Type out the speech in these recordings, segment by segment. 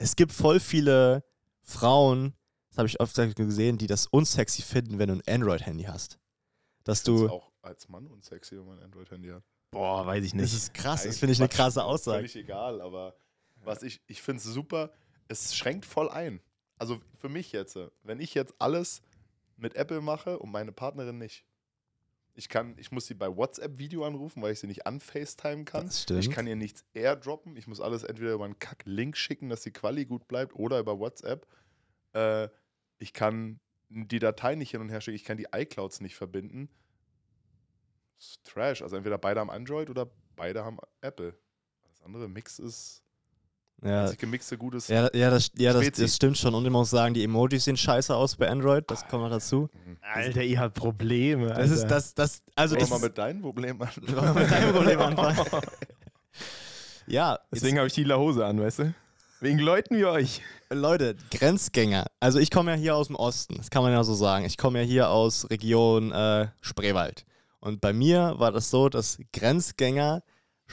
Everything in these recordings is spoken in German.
es gibt voll viele Frauen, das habe ich oft gesehen, die das unsexy finden, wenn du ein Android-Handy hast. Dass Das ist du. auch als Mann unsexy, wenn man ein Android-Handy hat. Boah, weiß ich Das nicht. ist krass, das finde ich eine krasse Aussage. Völlig egal, aber was ich, ich finde es super, es schränkt voll ein. Also für mich jetzt, wenn ich jetzt alles mit Apple mache und meine Partnerin nicht. Ich kann, ich muss sie bei WhatsApp Video anrufen, weil ich sie nicht anfacetimen kann. Das stimmt. Ich kann ihr nichts airdroppen. Ich muss alles entweder über einen Kack-Link schicken, dass die Quali gut bleibt, oder über WhatsApp. Äh, ich kann die Datei nicht hin und her schicken. Ich kann die iClouds nicht verbinden. Das ist Trash. Also entweder beide haben Android oder beide haben Apple. Das andere Mix ist Ja, einzig gemixte gutes. ja, ja, das, ja das, das stimmt schon. Und ich muss sagen, die Emojis sehen scheiße aus bei Android. Das kommt noch dazu. Alter, ihr habt Probleme. Das ist Alter. das, das, also Wollen wir mal mit deinen Problemen an? Wollen wir mit deinem Problem anfangen? ja, Deswegen habe ich die Hose an, weißt du? Wegen Leuten wie euch. Leute, Grenzgänger. Also ich komme ja hier aus dem Osten, das kann man ja so sagen. Ich komme ja hier aus Region äh, Spreewald. Und bei mir war das so, dass Grenzgänger,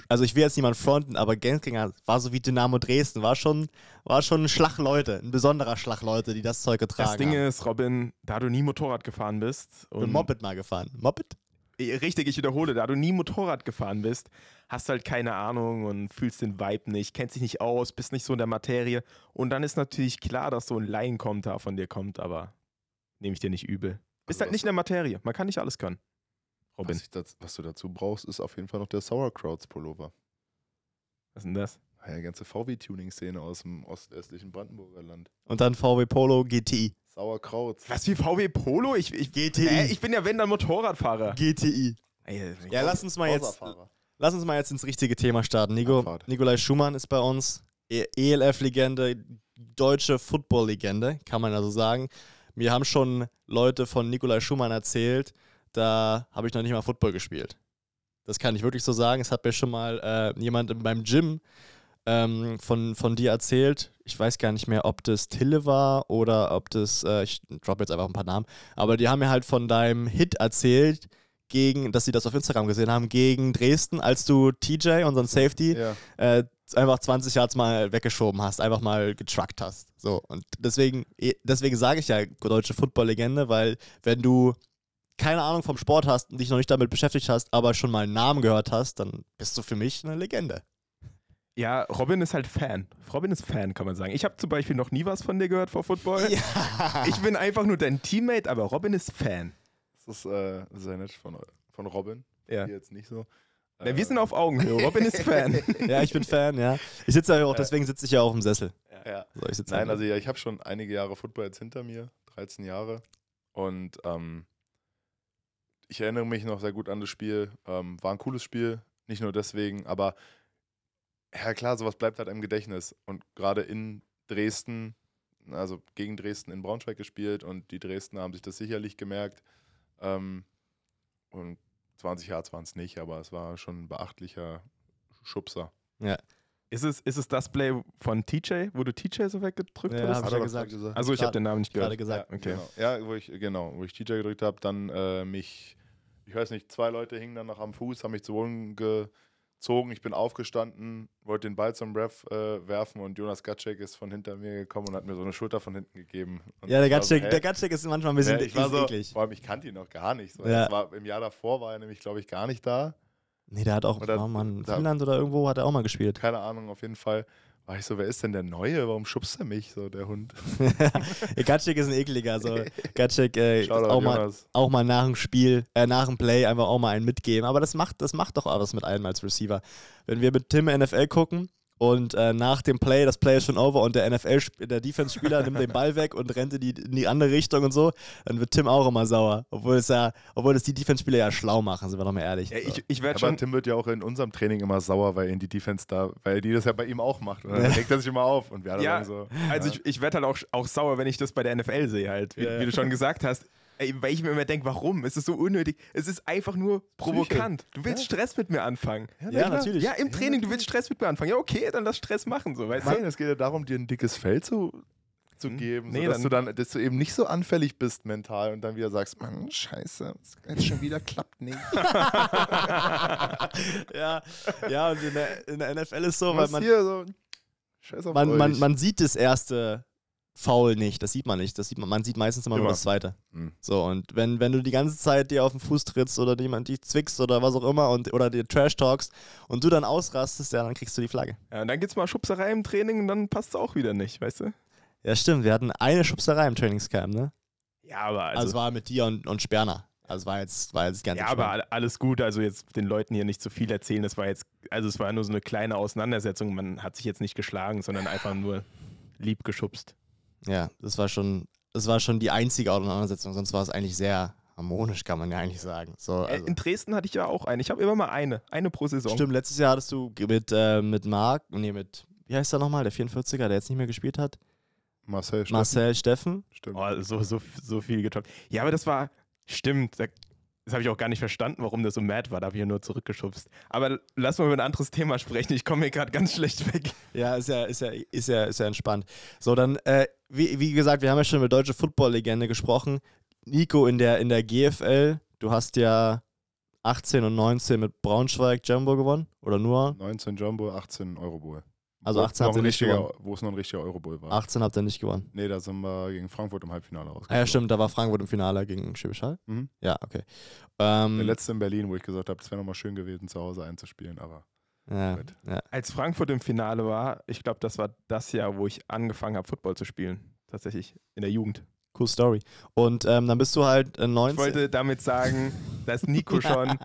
also ich will jetzt niemand fronten, aber Grenzgänger war so wie Dynamo Dresden, war schon, war schon ein Schlagleute, ein besonderer Schlagleute, die das Zeug getragen Das Ding haben. ist, Robin, da du nie Motorrad gefahren bist Ich bin und Moped mal gefahren. Moped? Eh, Richtig, ich wiederhole, da du nie Motorrad gefahren bist, hast halt keine Ahnung und fühlst den Vibe nicht, kennst dich nicht aus, bist nicht so in der Materie. Und dann ist natürlich klar, dass so ein Laienkommentar von dir kommt, aber nehme ich dir nicht übel. Bist Also halt nicht in der Materie. Man kann nicht alles können. Robin, Was, ich das, was du dazu brauchst, ist auf jeden Fall noch der Sauerkrauts-Pullover. was ist denn das? Ja, die ganze VW-Tuning-Szene aus dem ostöstlichen Brandenburger Land. Und dann VW Polo GTI. Sauerkrauts. Was wie VW Polo? Ich, ich, GTI. Hä? ich bin ja, wenn dann Motorradfahrer. GTI. Ey, Ja, lass uns mal jetzt, lass uns mal jetzt ins richtige Thema starten. Nico, Abfahrt. Nikolai Schumann ist bei uns. E- ELF-Legende, deutsche Football-Legende, kann man also sagen. Mir haben schon Leute von Nikolai Schumann erzählt, da habe ich noch nicht mal Football gespielt. Das kann ich wirklich so sagen. Es hat mir schon mal äh, jemand in meinem Gym ähm, von, von dir erzählt. Ich weiß gar nicht mehr, ob das Tille war oder ob das, äh, ich droppe jetzt einfach ein paar Namen, aber die haben mir halt von deinem Hit erzählt, gegen, dass sie das auf Instagram gesehen haben, gegen Dresden, als du TJ, unseren Safety, Ja. äh, einfach 20 Yards mal weggeschoben hast, einfach mal getruckt hast. So, und deswegen, eh, deswegen sage ich ja deutsche Football-Legende, weil wenn du keine Ahnung vom Sport hast und dich noch nicht damit beschäftigt hast, aber schon mal einen Namen gehört hast, dann bist du für mich eine Legende. Ja, Robin ist halt Fan. Robin ist Fan, kann man sagen. Ich habe zum Beispiel noch nie was von dir gehört vor Football. Ja. Ich bin einfach nur dein Teammate, aber Robin ist Fan. Das ist äh, sehr nett von, von Robin. Ja. Jetzt nicht so. Na, Äh, wir sind auf Augenhöhe. Robin ist Fan. ja, ich bin Fan, ja. Ich sitze ja auch, Ja. deswegen sitze ich ja auch im Sessel. Ja. So, ich sitze Nein, einfach- also ja, ich habe schon einige Jahre Football jetzt hinter mir, 13 Jahre. Und ähm, ich erinnere mich noch sehr gut an das Spiel. Ähm, war ein cooles Spiel, nicht nur deswegen, aber ja klar, sowas bleibt halt im Gedächtnis. Und gerade in Dresden, also gegen Dresden in Braunschweig gespielt und die Dresdner haben sich das sicherlich gemerkt. Ähm, und 20 Jahre waren es nicht, aber es war schon ein beachtlicher Schubser. Ist es, ist es das Play von TJ, wo du TJ so weggedrückt Ja, hast? hab ich ja gesagt. gerade Also ich habe den Namen nicht gerade gehört. gesagt. Okay. Genau. Ja, wo ich, genau, wo ich TJ gedrückt habe, dann äh, mich, ich weiß nicht, zwei Leute hingen dann noch am Fuß, haben mich zu Boden gezogen. Ich bin aufgestanden, wollte den Ball zum Ref äh, werfen und Jonas Gatschek ist von hinter mir gekommen und hat mir so eine Schulter von hinten gegeben. Und Ja, der so, Gatschek, hä? der Gatschek ist manchmal ein bisschen ja, ich war so, eklig. vor allem, ich kannte ihn noch gar nicht. So. Ja. War, Im Jahr davor war er nämlich, glaube ich, gar nicht da. Nee, der hat auch, Oder- war mal in Finnland oder irgendwo hat er auch mal gespielt. Keine Ahnung, auf jeden Fall. War ich so, wer ist denn der Neue? Warum schubst er mich, so der Hund? Gatschek ist ein ekliger, also Gatschek äh, auch, mal, auch mal nach dem Spiel, äh, nach dem Play einfach auch mal einen mitgeben. Aber das macht, das macht doch auch was mit einem als Receiver. Wenn wir mit Tim NFL gucken und äh, nach dem Play, das Play ist schon over und der NFL, der Defense-Spieler nimmt den Ball weg und rennt in die, in die andere Richtung und so, dann wird Tim auch immer sauer. Obwohl es ja, obwohl es die Defense-Spieler ja schlau machen, sind wir doch mal ehrlich. Ja, ich ich werde Aber schon. Tim wird ja auch in unserem Training immer sauer, weil ihn die Defense da, weil die das ja bei ihm auch macht. Und dann regt er sich immer auf und wir alle Ja, so. Also ich, ich werde halt auch, auch sauer, wenn ich das bei der NFL sehe, halt, wie, Ja, ja. wie du schon gesagt hast. Weil ich mir immer denke, warum? Es ist so unnötig. Es ist einfach nur provokant. Du willst Stress mit mir anfangen. ja, klar. natürlich. Ja, im Training, du willst Stress mit mir anfangen. Ja, okay, dann lass Stress machen, so, weißt Nein, es geht ja darum, dir ein dickes Fell zu, zu Hm. geben, Nee, sodass dann- du dann, dass du eben nicht so anfällig bist mental und dann wieder sagst, Mann, scheiße, jetzt schon wieder klappt nicht. ja, ja, und in der, in der NFL ist so, Du weil man. hier so Scheiß auf man, euch. man, man sieht das erste Foul nicht. Das sieht man nicht. Das sieht man, man sieht meistens immer, nur Immer. das zweite. Hm. So, und wenn, wenn du die ganze Zeit dir auf den Fuß trittst oder jemand dich zwickst oder was auch immer und, oder dir Trash talkst und du dann ausrastest, ja, dann kriegst du die Flagge. Ja, und dann gibt's mal Schubserei im Training und dann passt es auch wieder nicht, weißt du? Ja, stimmt. Wir hatten eine Schubserei im Trainingscamp, ne? Ja, aber Also, also, es war mit dir und, und Sperner. Also es war jetzt, war jetzt ganz ja, aber all- alles gut. Also jetzt den Leuten hier nicht zu viel erzählen. Das war jetzt, also es war nur so eine kleine Auseinandersetzung. Man hat sich jetzt nicht geschlagen, sondern einfach nur lieb geschubst. Ja, das war schon, das war schon die einzige Auseinandersetzung. Sonst war es eigentlich sehr harmonisch, kann man ja eigentlich sagen. So, also. In Dresden hatte ich ja auch eine. Ich habe immer mal eine, eine pro Saison. Stimmt, letztes Jahr hattest du mit, äh, mit Marc, nee, mit, wie heißt er nochmal, der 44er, der jetzt nicht mehr gespielt hat? Marcel, Steffen, Marcel Steffen. Stimmt. Oh, so, so, so viel getoppt. Ja, aber das war, stimmt, da, das habe ich auch gar nicht verstanden, warum das so mad war. Da habe ich ja nur zurückgeschubst. Aber lass mal über ein anderes Thema sprechen. Ich komme mir gerade ganz schlecht weg. Ja, ist ja, ist ja, ist ja, ist ja entspannt. So, dann, äh, wie, wie gesagt, wir haben ja schon über deutsche Football-Legende gesprochen. Nico in der, in der GFL, du hast ja 18 und 19 mit Braunschweig Jumbo gewonnen. Oder nur 19 Jumbo, 18 Eurobowl. Also Wo 18 noch habt ihr nicht gewonnen. Wo es noch ein richtiger Eurobowl war. 18 habt ihr nicht gewonnen. Nee, da sind wir gegen Frankfurt im Halbfinale raus. Ah ja, stimmt, da war Frankfurt im Finale gegen Schwäbisch Hall. Mhm. Ja, okay. Ähm, Der letzte in Berlin, wo ich gesagt habe, es wäre nochmal schön gewesen, zu Hause einzuspielen, aber ja, Gut. ja. Als Frankfurt im Finale war, ich glaube, das war das Jahr, wo ich angefangen habe, Football zu spielen. Tatsächlich in der Jugend. Cool Story. Und ähm, dann bist du halt äh, 19. Ich wollte damit sagen, dass Nico schon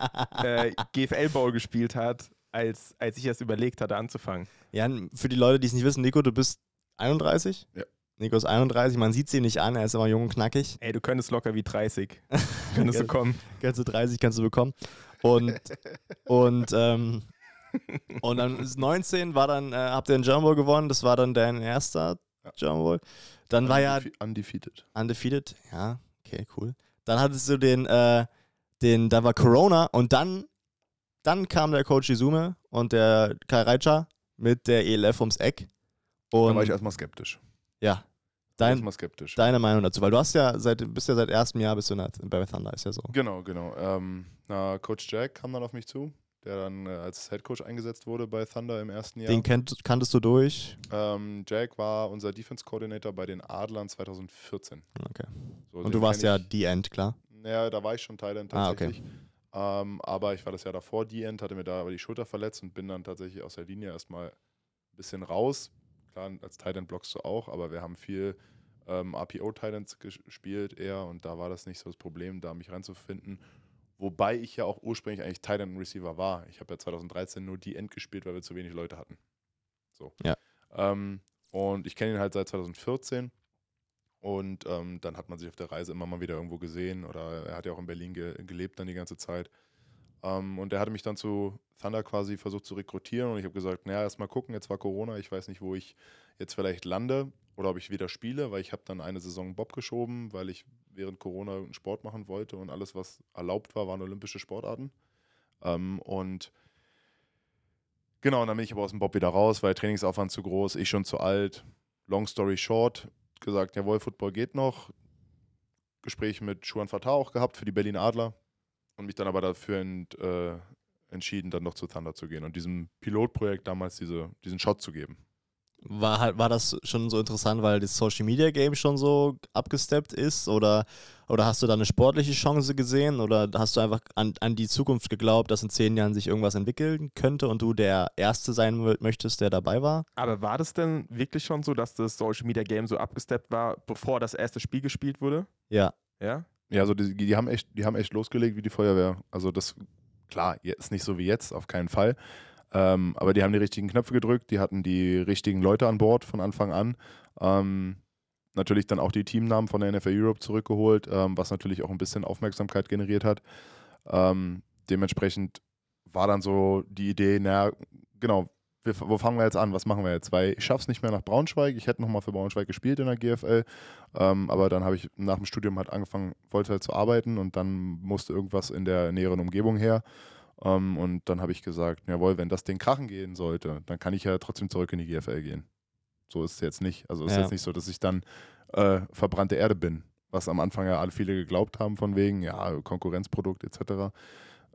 äh, GFL-Ball gespielt hat, als, als ich erst überlegt hatte, anzufangen. Ja, für die Leute, die es nicht wissen, Nico, du bist 31? Ja. Nico ist 31, man sieht ihm nicht an, er ist immer jung und knackig. Ey, du könntest locker wie 30. Könntest du kommen. Kannst du 30, kannst du bekommen. Und, und, ähm, und dann ist 19, war dann, äh, habt ihr den Jumbo gewonnen, das war dann dein erster Ja. Jumbo. Dann war ja Undefe- undefeated. undefeated, ja, okay, cool. Dann hattest du den, äh, den, da war Corona und dann, dann kam der Coach Izume und der Kai Reitscher mit der ELF ums Eck. Da Und war ich erstmal skeptisch. ja, dein, erstmal skeptisch. deine Meinung dazu, weil du hast ja seit, bist ja seit erstem Jahr bist du in bei Thunder, ist ja so. Genau, genau. Ähm, na, Coach Jack kam dann auf mich zu, der dann äh, als Head Coach eingesetzt wurde bei Thunder im ersten Jahr. Den kennt, kanntest du durch. Ähm, Jack war unser Defense Coordinator bei den Adlern 2014. Okay. So, Und du warst ja die End, klar. Ja, da war ich schon Thailand Ah, okay. Ähm, aber ich war das Jahr davor die End, hatte mir da aber die Schulter verletzt und bin dann tatsächlich aus der Linie erstmal ein bisschen raus. Klar, als Thailand blockst du auch, aber wir haben viel ähm, RPO Titans gespielt eher und da war das nicht so das Problem, da mich reinzufinden. Wobei ich ja auch ursprünglich eigentlich Titan Receiver war. Ich habe ja 2013 nur die End gespielt, weil wir zu wenig Leute hatten. So. Ja. Ähm, und ich kenne ihn halt seit 2014. Und ähm, dann hat man sich auf der Reise immer mal wieder irgendwo gesehen. Oder er hat ja auch in Berlin ge gelebt dann die ganze Zeit. Ähm, und er hatte mich dann zu Thunder quasi versucht zu rekrutieren. Und ich habe gesagt, naja, erst mal gucken, jetzt war Corona. Ich weiß nicht, wo ich jetzt vielleicht lande oder ob ich wieder spiele, weil ich habe dann eine Saison Bob geschoben, weil ich während Corona einen Sport machen wollte und alles, was erlaubt war, waren olympische Sportarten. Ähm, und genau, und dann bin ich aber aus dem Bob wieder raus, weil Trainingsaufwand zu groß, ich schon zu alt. Long story short, gesagt, jawohl, Football geht noch. Gespräch mit Schuan Fatah auch gehabt für die Berlin Adler und mich dann aber dafür ent, äh, entschieden, dann noch zu Thunder zu gehen und diesem Pilotprojekt damals diese, diesen Shot zu geben. War, halt, war das schon so interessant, weil das Social Media Game schon so abgesteppt ist? Oder, oder hast du da eine sportliche Chance gesehen? Oder hast du einfach an, an die Zukunft geglaubt, dass in zehn Jahren sich irgendwas entwickeln könnte und du der Erste sein mö- möchtest, der dabei war? Aber war das denn wirklich schon so, dass das Social Media Game so abgesteppt war, bevor das erste Spiel gespielt wurde? Ja. Ja? Ja, also die, die, haben echt, die haben echt losgelegt wie die Feuerwehr. Also das, klar, jetzt nicht so wie jetzt, auf keinen Fall. Ähm, aber die haben die richtigen Knöpfe gedrückt, die hatten die richtigen Leute an Bord von Anfang an. Ähm, natürlich dann auch die Teamnamen von der NFL Europe zurückgeholt, ähm, was natürlich auch ein bisschen Aufmerksamkeit generiert hat. Ähm, dementsprechend war dann so die Idee, naja, genau, wir, wo fangen wir jetzt an? Was machen wir jetzt? Weil ich schaffe es nicht mehr nach Braunschweig. Ich hätte nochmal für Braunschweig gespielt in der GFL. Ähm, aber dann habe ich nach dem Studium halt angefangen, Vollzeit zu arbeiten und dann musste irgendwas in der näheren Umgebung her. Ähm, und dann habe ich gesagt, jawohl, wenn das Ding krachen gehen sollte, dann kann ich ja trotzdem zurück in die GFL gehen. So ist es jetzt nicht. Also ist Ja. jetzt nicht so, dass ich dann äh, verbrannte Erde bin, was am Anfang ja alle viele geglaubt haben von wegen, ja, Konkurrenzprodukt etc.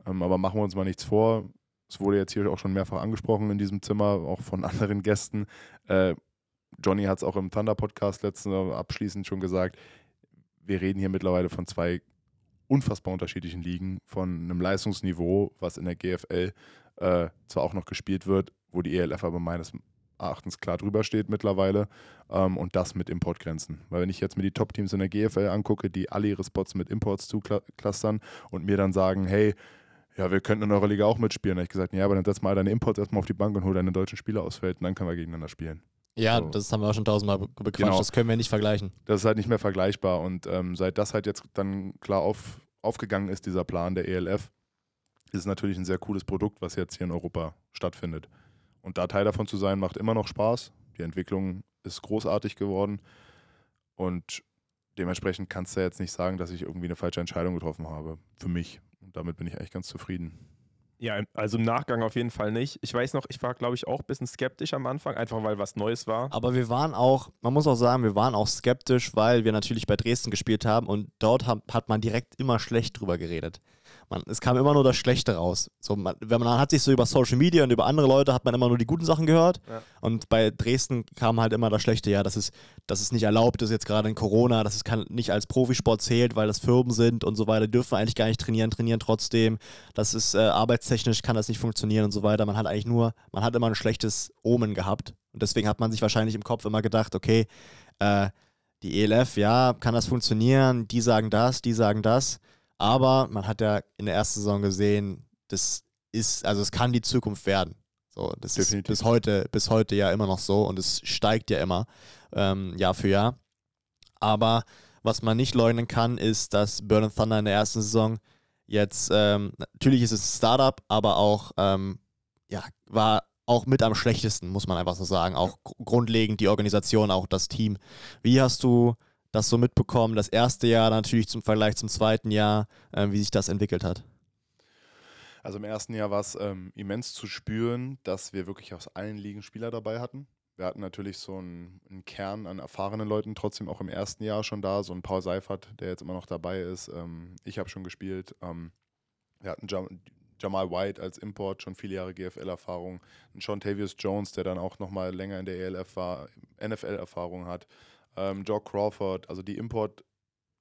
Ähm, aber machen wir uns mal nichts vor. es wurde jetzt hier auch schon mehrfach angesprochen in diesem Zimmer, auch von anderen Gästen. Äh, Johnny hat es auch im Thunder-Podcast letzten abschließend schon gesagt. Wir reden hier mittlerweile von zwei unfassbar unterschiedlichen Ligen, von einem Leistungsniveau, was in der GFL äh, zwar auch noch gespielt wird, wo die ELF aber meines Erachtens klar drüber steht mittlerweile ähm, und das mit Importgrenzen. Weil wenn ich jetzt mir die Top-Teams in der GFL angucke, die alle ihre Spots mit Imports zuklustern und mir dann sagen, hey, ja, wir könnten in eurer Liga auch mitspielen. Da habe ich gesagt, ja, aber dann setz mal deine Imports erstmal auf die Bank und hol deine deutschen Spieler aus Feld und dann können wir gegeneinander spielen. Ja, so. das haben wir auch schon tausendmal bequatscht. Genau. Das können wir nicht vergleichen. Das ist halt nicht mehr vergleichbar. Und ähm, seit das halt jetzt dann klar auf, aufgegangen ist, dieser Plan der ELF, ist es natürlich ein sehr cooles Produkt, was jetzt hier in Europa stattfindet. Und da Teil davon zu sein, macht immer noch Spaß. Die Entwicklung ist großartig geworden. Und dementsprechend kannst du jetzt nicht sagen, dass ich irgendwie eine falsche Entscheidung getroffen habe. Für mich. Und damit bin ich eigentlich ganz zufrieden. Ja, also im Nachgang auf jeden Fall nicht. Ich weiß noch, ich war, glaube ich, auch ein bisschen skeptisch am Anfang, einfach weil was Neues war. Aber wir waren auch, man muss auch sagen, wir waren auch skeptisch, weil wir natürlich bei Dresden gespielt haben und dort hat, man direkt immer schlecht drüber geredet man, es kam immer nur das Schlechte raus. So, man, wenn man hat sich so über Social Media und über andere Leute hat man immer nur die guten Sachen gehört. Ja. Und bei Dresden kam halt immer das Schlechte, ja, das ist, das ist nicht erlaubt ist jetzt gerade in Corona, dass es kann, nicht als Profisport zählt, weil das Firmen sind und so weiter, die dürfen eigentlich gar nicht trainieren, trainieren trotzdem. Das ist äh, arbeitstechnisch kann das nicht funktionieren und so weiter. Man hat eigentlich nur, man hat immer ein schlechtes Omen gehabt. Und deswegen hat man sich wahrscheinlich im Kopf immer gedacht, okay, äh, die ELF, ja, kann das funktionieren? Die sagen das, die sagen das. Aber man hat ja in der ersten Saison gesehen, das ist, also es kann die Zukunft werden. So, das Definitiv. ist bis heute, bis heute ja immer noch so und es steigt ja immer ähm, Jahr für Jahr. Aber was man nicht leugnen kann, ist, dass Burn Thunder in der ersten Saison jetzt, ähm, natürlich ist es ein Startup, aber auch, ähm, ja, war auch mit am schlechtesten, muss man einfach so sagen. Auch grundlegend die Organisation, auch das Team. Wie hast du das so mitbekommen, das erste Jahr natürlich zum Vergleich zum zweiten Jahr, äh, wie sich das entwickelt hat? Also im ersten Jahr war es ähm, immens zu spüren, dass wir wirklich aus allen Ligen Spieler dabei hatten. Wir hatten natürlich so einen, einen, Kern an erfahrenen Leuten trotzdem auch im ersten Jahr schon da. So ein Paul Seifert, der jetzt immer noch dabei ist. Ähm, ich habe schon gespielt. Ähm, wir hatten Jam Jamal White als Import, schon viele Jahre GFL-Erfahrung. Sean Tavius Jones, der dann auch noch mal länger in der ELF war, NFL-Erfahrung hat ähm, Joe Crawford, also die Import,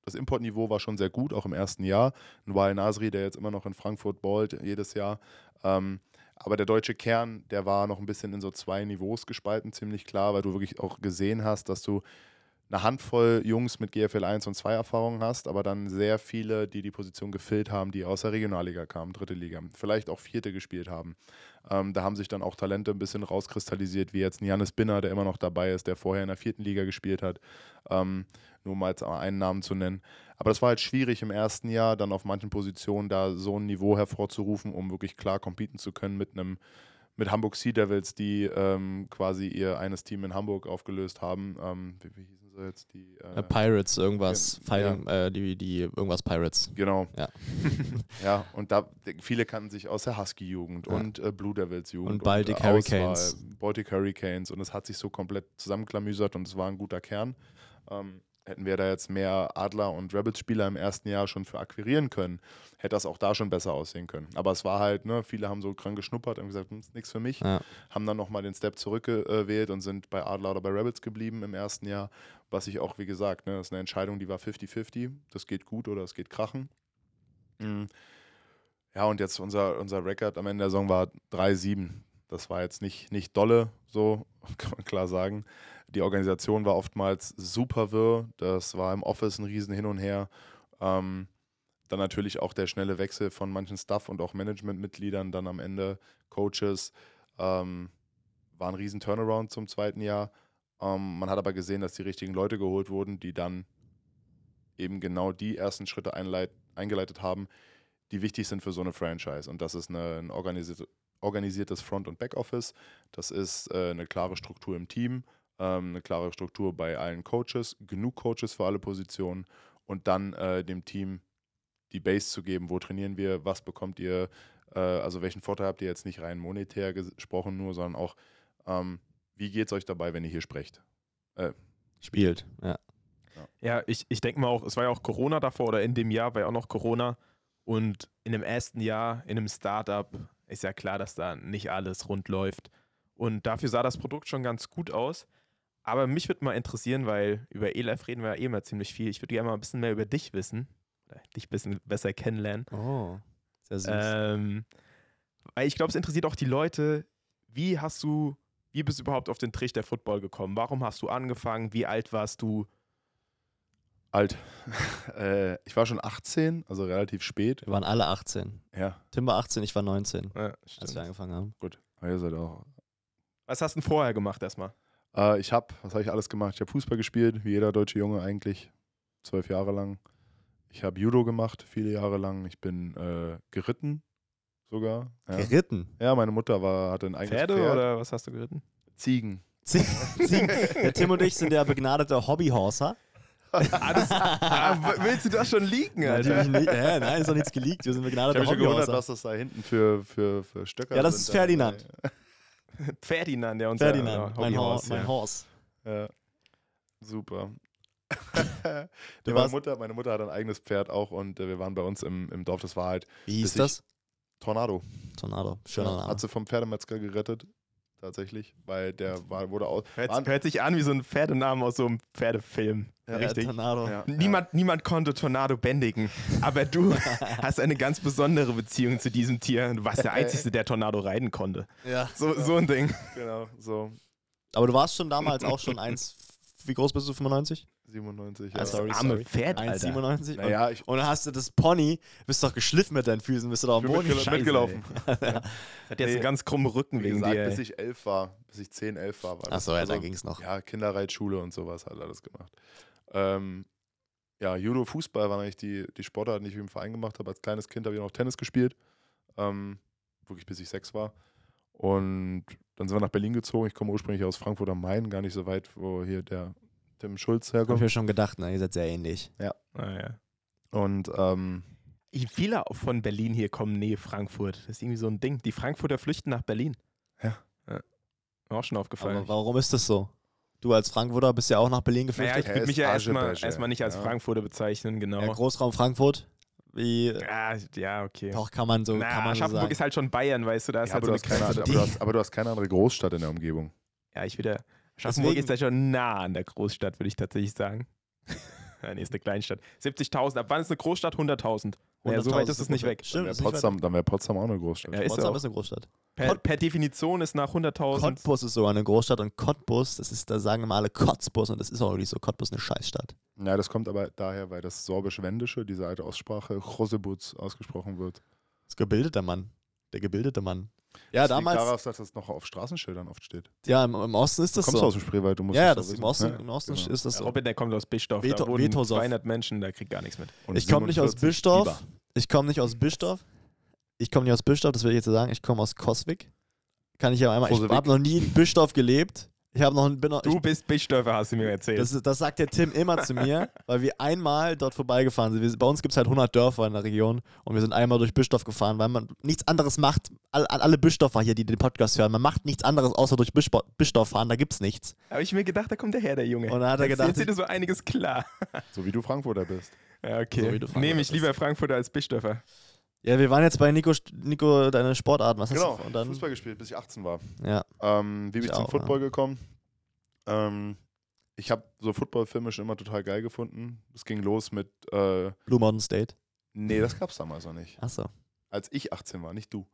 das Importniveau war schon sehr gut, auch im ersten Jahr. Ein Nasri, der jetzt immer noch in Frankfurt ballt, jedes Jahr. Ähm, aber der deutsche Kern, der war noch ein bisschen in so zwei Niveaus gespalten, ziemlich klar, weil du wirklich auch gesehen hast, dass du eine Handvoll Jungs mit GFL 1 und 2 Erfahrungen hast, aber dann sehr viele, die die Position gefüllt haben, die aus der Regionalliga kamen, dritte Liga, vielleicht auch vierte gespielt haben. Ähm, da haben sich dann auch Talente ein bisschen rauskristallisiert, wie jetzt Janis Binner, der immer noch dabei ist, der vorher in der vierten Liga gespielt hat, ähm, nur mal als einen Namen zu nennen. Aber das war halt schwierig im ersten Jahr, dann auf manchen Positionen da so ein Niveau hervorzurufen, um wirklich klar competen zu können mit einem mit Hamburg Sea Devils, die ähm, quasi ihr eines Team in Hamburg aufgelöst haben. Ähm, wie, wie hießen sie jetzt? Die, äh, Pirates, irgendwas. Ja, Fighting, ja. Äh, die, die, irgendwas Pirates. Genau. Ja. ja, und da viele kannten sich aus der Husky-Jugend ja. und äh, Blue Devils-Jugend. Und Baltic und, äh, Hurricanes. Baltic Hurricanes. Und es hat sich so komplett zusammenklamüsert und es war ein guter Kern. Ähm, hätten wir da jetzt mehr Adler- und Rebels-Spieler im ersten Jahr schon für akquirieren können, hätte das auch da schon besser aussehen können. Aber es war halt, ne, viele haben so krank geschnuppert und gesagt, hm, ist nichts für mich. Ja. Haben dann nochmal den Step zurückgewählt und sind bei Adler oder bei Rebels geblieben im ersten Jahr. Was ich auch, wie gesagt, ne, das ist eine Entscheidung, die war 50-50. Das geht gut oder es geht krachen. Mhm. Ja, und jetzt unser, unser Rekord am Ende der Saison war 3-7. Das war jetzt nicht, nicht dolle, so kann man klar sagen. Die Organisation war oftmals super wirr. Das war im Office ein Riesen hin und her. Ähm, dann natürlich auch der schnelle Wechsel von manchen Staff und auch Managementmitgliedern, dann am Ende Coaches. Ähm, war ein riesen Turnaround zum zweiten Jahr. Ähm, man hat aber gesehen, dass die richtigen Leute geholt wurden, die dann eben genau die ersten Schritte eingeleitet haben, die wichtig sind für so eine Franchise. Und das ist eine, ein organisierte, organisiertes Front- und Backoffice. Das ist äh, eine klare Struktur im Team ähm, eine klare Struktur bei allen Coaches, genug Coaches für alle Positionen und dann äh, dem Team die Base zu geben, wo trainieren wir, was bekommt ihr, äh, also welchen Vorteil habt ihr jetzt nicht rein monetär gesprochen nur, sondern auch, ähm, wie geht es euch dabei, wenn ihr hier sprecht? Äh, Spielt, ja. Ja, ich, ich denke mal auch, es war ja auch Corona davor oder in dem Jahr war ja auch noch Corona und in dem ersten Jahr in einem Startup ist ja klar, dass da nicht alles rund läuft. Und dafür sah das Produkt schon ganz gut aus. Aber mich würde mal interessieren, weil über ELF reden wir ja eh immer ziemlich viel. Ich würde gerne mal ein bisschen mehr über dich wissen. Oder dich ein bisschen besser kennenlernen. Oh, sehr süß. Ähm, weil ich glaube, es interessiert auch die Leute, wie hast du, wie bist du überhaupt auf den Trichter Football gekommen? Warum hast du angefangen? Wie alt warst du? Alt. äh, ich war schon 18, also relativ spät. wir waren alle 18. Ja, Tim war 18, ich war 19, Ja, als wir angefangen haben. gut. Aber ihr seid auch. Was hast du denn vorher gemacht erstmal? Äh, ich habe, was habe ich alles gemacht? Ich habe Fußball gespielt, wie jeder deutsche Junge eigentlich, zwölf Jahre lang. Ich habe Judo gemacht, viele Jahre lang. Ich bin äh, geritten, sogar. Ja. Geritten. ja, meine Mutter war, hatte ein eigenes Pferde Pferd. oder was hast du geritten? Ziegen. Ziegen. Der Tim und ich sind ja begnadete Hobbyhorser. Ah, w- willst du das schon liegen, Natürlich nicht. Hä, nein, ist doch nichts geleakt. Wir sind Ich begnadete habe mich schon gewundert, Hobbyhorser. was das da hinten für, für, für Stöcker Ja, das sind. ist Ferdinand. Ferdinand, der unser Ferdinand, äh, mein, Ho Hobbyhorse, mein ja. Horse. Ja. Super. Ja, meine, Mutter, meine Mutter hat ein eigenes Pferd auch und äh, wir waren bei uns im, im Dorf. Das war halt Wie hieß das? Tornado. Tornado. Schöner Ja, Name. Hat sie vom Pferdemetzger gerettet. Tatsächlich. Weil der war, wurde aus. Hört, Waren- hört sich an wie so ein Pferdenamen aus so einem Pferdefilm. Ja, Richtig. Tornado. Ja, Niemand, niemand konnte Tornado bändigen, aber du hast eine ganz besondere Beziehung zu diesem Tier. Du warst der Einzige, der Tornado reiten konnte. Ja. So, so ein Ding. Ja, genau, so Aber du warst schon damals auch schon eins. Wie groß bist du? 95? 97. Ah, Ja. sorry, arme sorry. Pferd, Alter. 1,97? Naja, ich Und dann hast du das Pony, bist doch geschliffen mit deinen Füßen, bist du doch am Boden. mitgel Scheiße, mitgelaufen. Hat jetzt Nee. einen ganz krummen Rücken Wie wegen gesagt, dir. bis ich elf war, bis ich 10, 11 war. war das. Achso, ja, Also, da ging es noch. Ja, Kinderreitschule und sowas hat alles gemacht. Ähm, ja, Judo, Fußball waren eigentlich die, die Sportarten, die ich im Verein gemacht habe. Als kleines Kind habe ich noch Tennis gespielt. Ähm, wirklich bis ich sechs war. Und dann sind wir nach Berlin gezogen. Ich komme ursprünglich aus Frankfurt am Main, gar nicht so weit, wo hier der Tim Schulz Hab ich herkommt. mir schon gedacht, ne? Ihr seid sehr ähnlich. Ah, ja. Und ähm, Viele von Berlin hier kommen nähe Frankfurt. Das ist irgendwie so ein Ding. Die Frankfurter flüchten nach Berlin. Ja. Mir auch schon aufgefallen. Aber warum ist das so? Du als Frankfurter bist ja auch nach Berlin naja, geflüchtet. ich Er würde mich ja erstmal erstmal nicht als ja. Frankfurter bezeichnen, genau. Ja, Großraum Frankfurt. Wie, Ja, ja, okay. doch, kann man so, Na, kann man so Aschaffenburg sagen. ist halt schon Bayern, weißt du, da ist ja, halt aber, so du hast keine, aber, du hast, aber du hast keine andere Großstadt in der Umgebung. Ja, ich wieder. Aschaffenburg Deswegen- ist ja schon nah an der Großstadt, würde ich tatsächlich sagen. nee, ist eine Kleinstadt. 70.000. Ab wann ist eine Großstadt? 100.000. Naja, so weit 100.000 ist es nicht weg. Dann Stimmt, wäre ist nicht weit Potsdam, dann wär Potsdam auch eine Großstadt. Ja, ist Potsdam auch. ist eine Großstadt. Per, per Definition ist nach 100.000. Cottbus ist sogar eine Großstadt und Cottbus, das ist, da sagen immer alle Kotzbus und das ist auch wirklich so. Cottbus ist eine Scheißstadt. Ja, das kommt aber daher, weil das sorbisch-wendische, diese alte Aussprache, Chosebutz ausgesprochen wird. Das gebildete Mann. Der gebildete Mann. Ja, das damals, Liegt darauf, dass das noch auf Straßenschildern oft steht. ja, im, im Osten ist Du das kommst so. aus dem Spreewald, du musst ja, doch das im. Osten, Ja, im Osten genau. ist das so. Robin, der kommt aus Bischdorf. Veto- da wohnen Vetosow. 200 Menschen, der kriegt gar nichts mit. Und Ich komme nicht aus 47 Bischdorf. Biber. Ich komme nicht aus Bischdorf. Ich komme nicht aus Bischdorf, das will ich jetzt sagen. Ich komme aus Koswig. Kann ich ja einmal. Ich habe noch nie in Bischdorf gelebt. Ich habe noch, bin noch, Du ich, bist Bischdorfer, hast du mir erzählt. das, ist- das sagt der Tim immer zu mir, weil wir einmal dort vorbeigefahren sind. Wir, bei uns gibt es halt 100 Dörfer in der Region und wir sind einmal durch Bischdorf gefahren, weil man nichts anderes macht. All, all- alle Bischdorfer hier, die den Podcast hören, man macht nichts anderes außer durch Bischbo- Bischdorf fahren. Da gibt's nichts. Habe ich mir gedacht, da kommt der her, der Junge. Und dann hat er Jetzt gedacht, erzählt dir so einiges klar. So wie du Frankfurter bist. Ja, okay. So wie du Frankfurter Nehme ich lieber Frankfurter als Bischdorfer. Ja, wir waren jetzt bei Nico, Nico deine Sportarten. Was Genau, hast du? Und dann, Fußball gespielt, bis ich 18 war. ja. Ähm, wie bin Ich ich zum auch, Football gekommen? Ähm, ich habe so Footballfilme schon immer total geil gefunden. Es ging los mit, äh, Blue Mountain State. nee, das gab's damals noch nicht. Achso. Als ich 18 war, nicht du.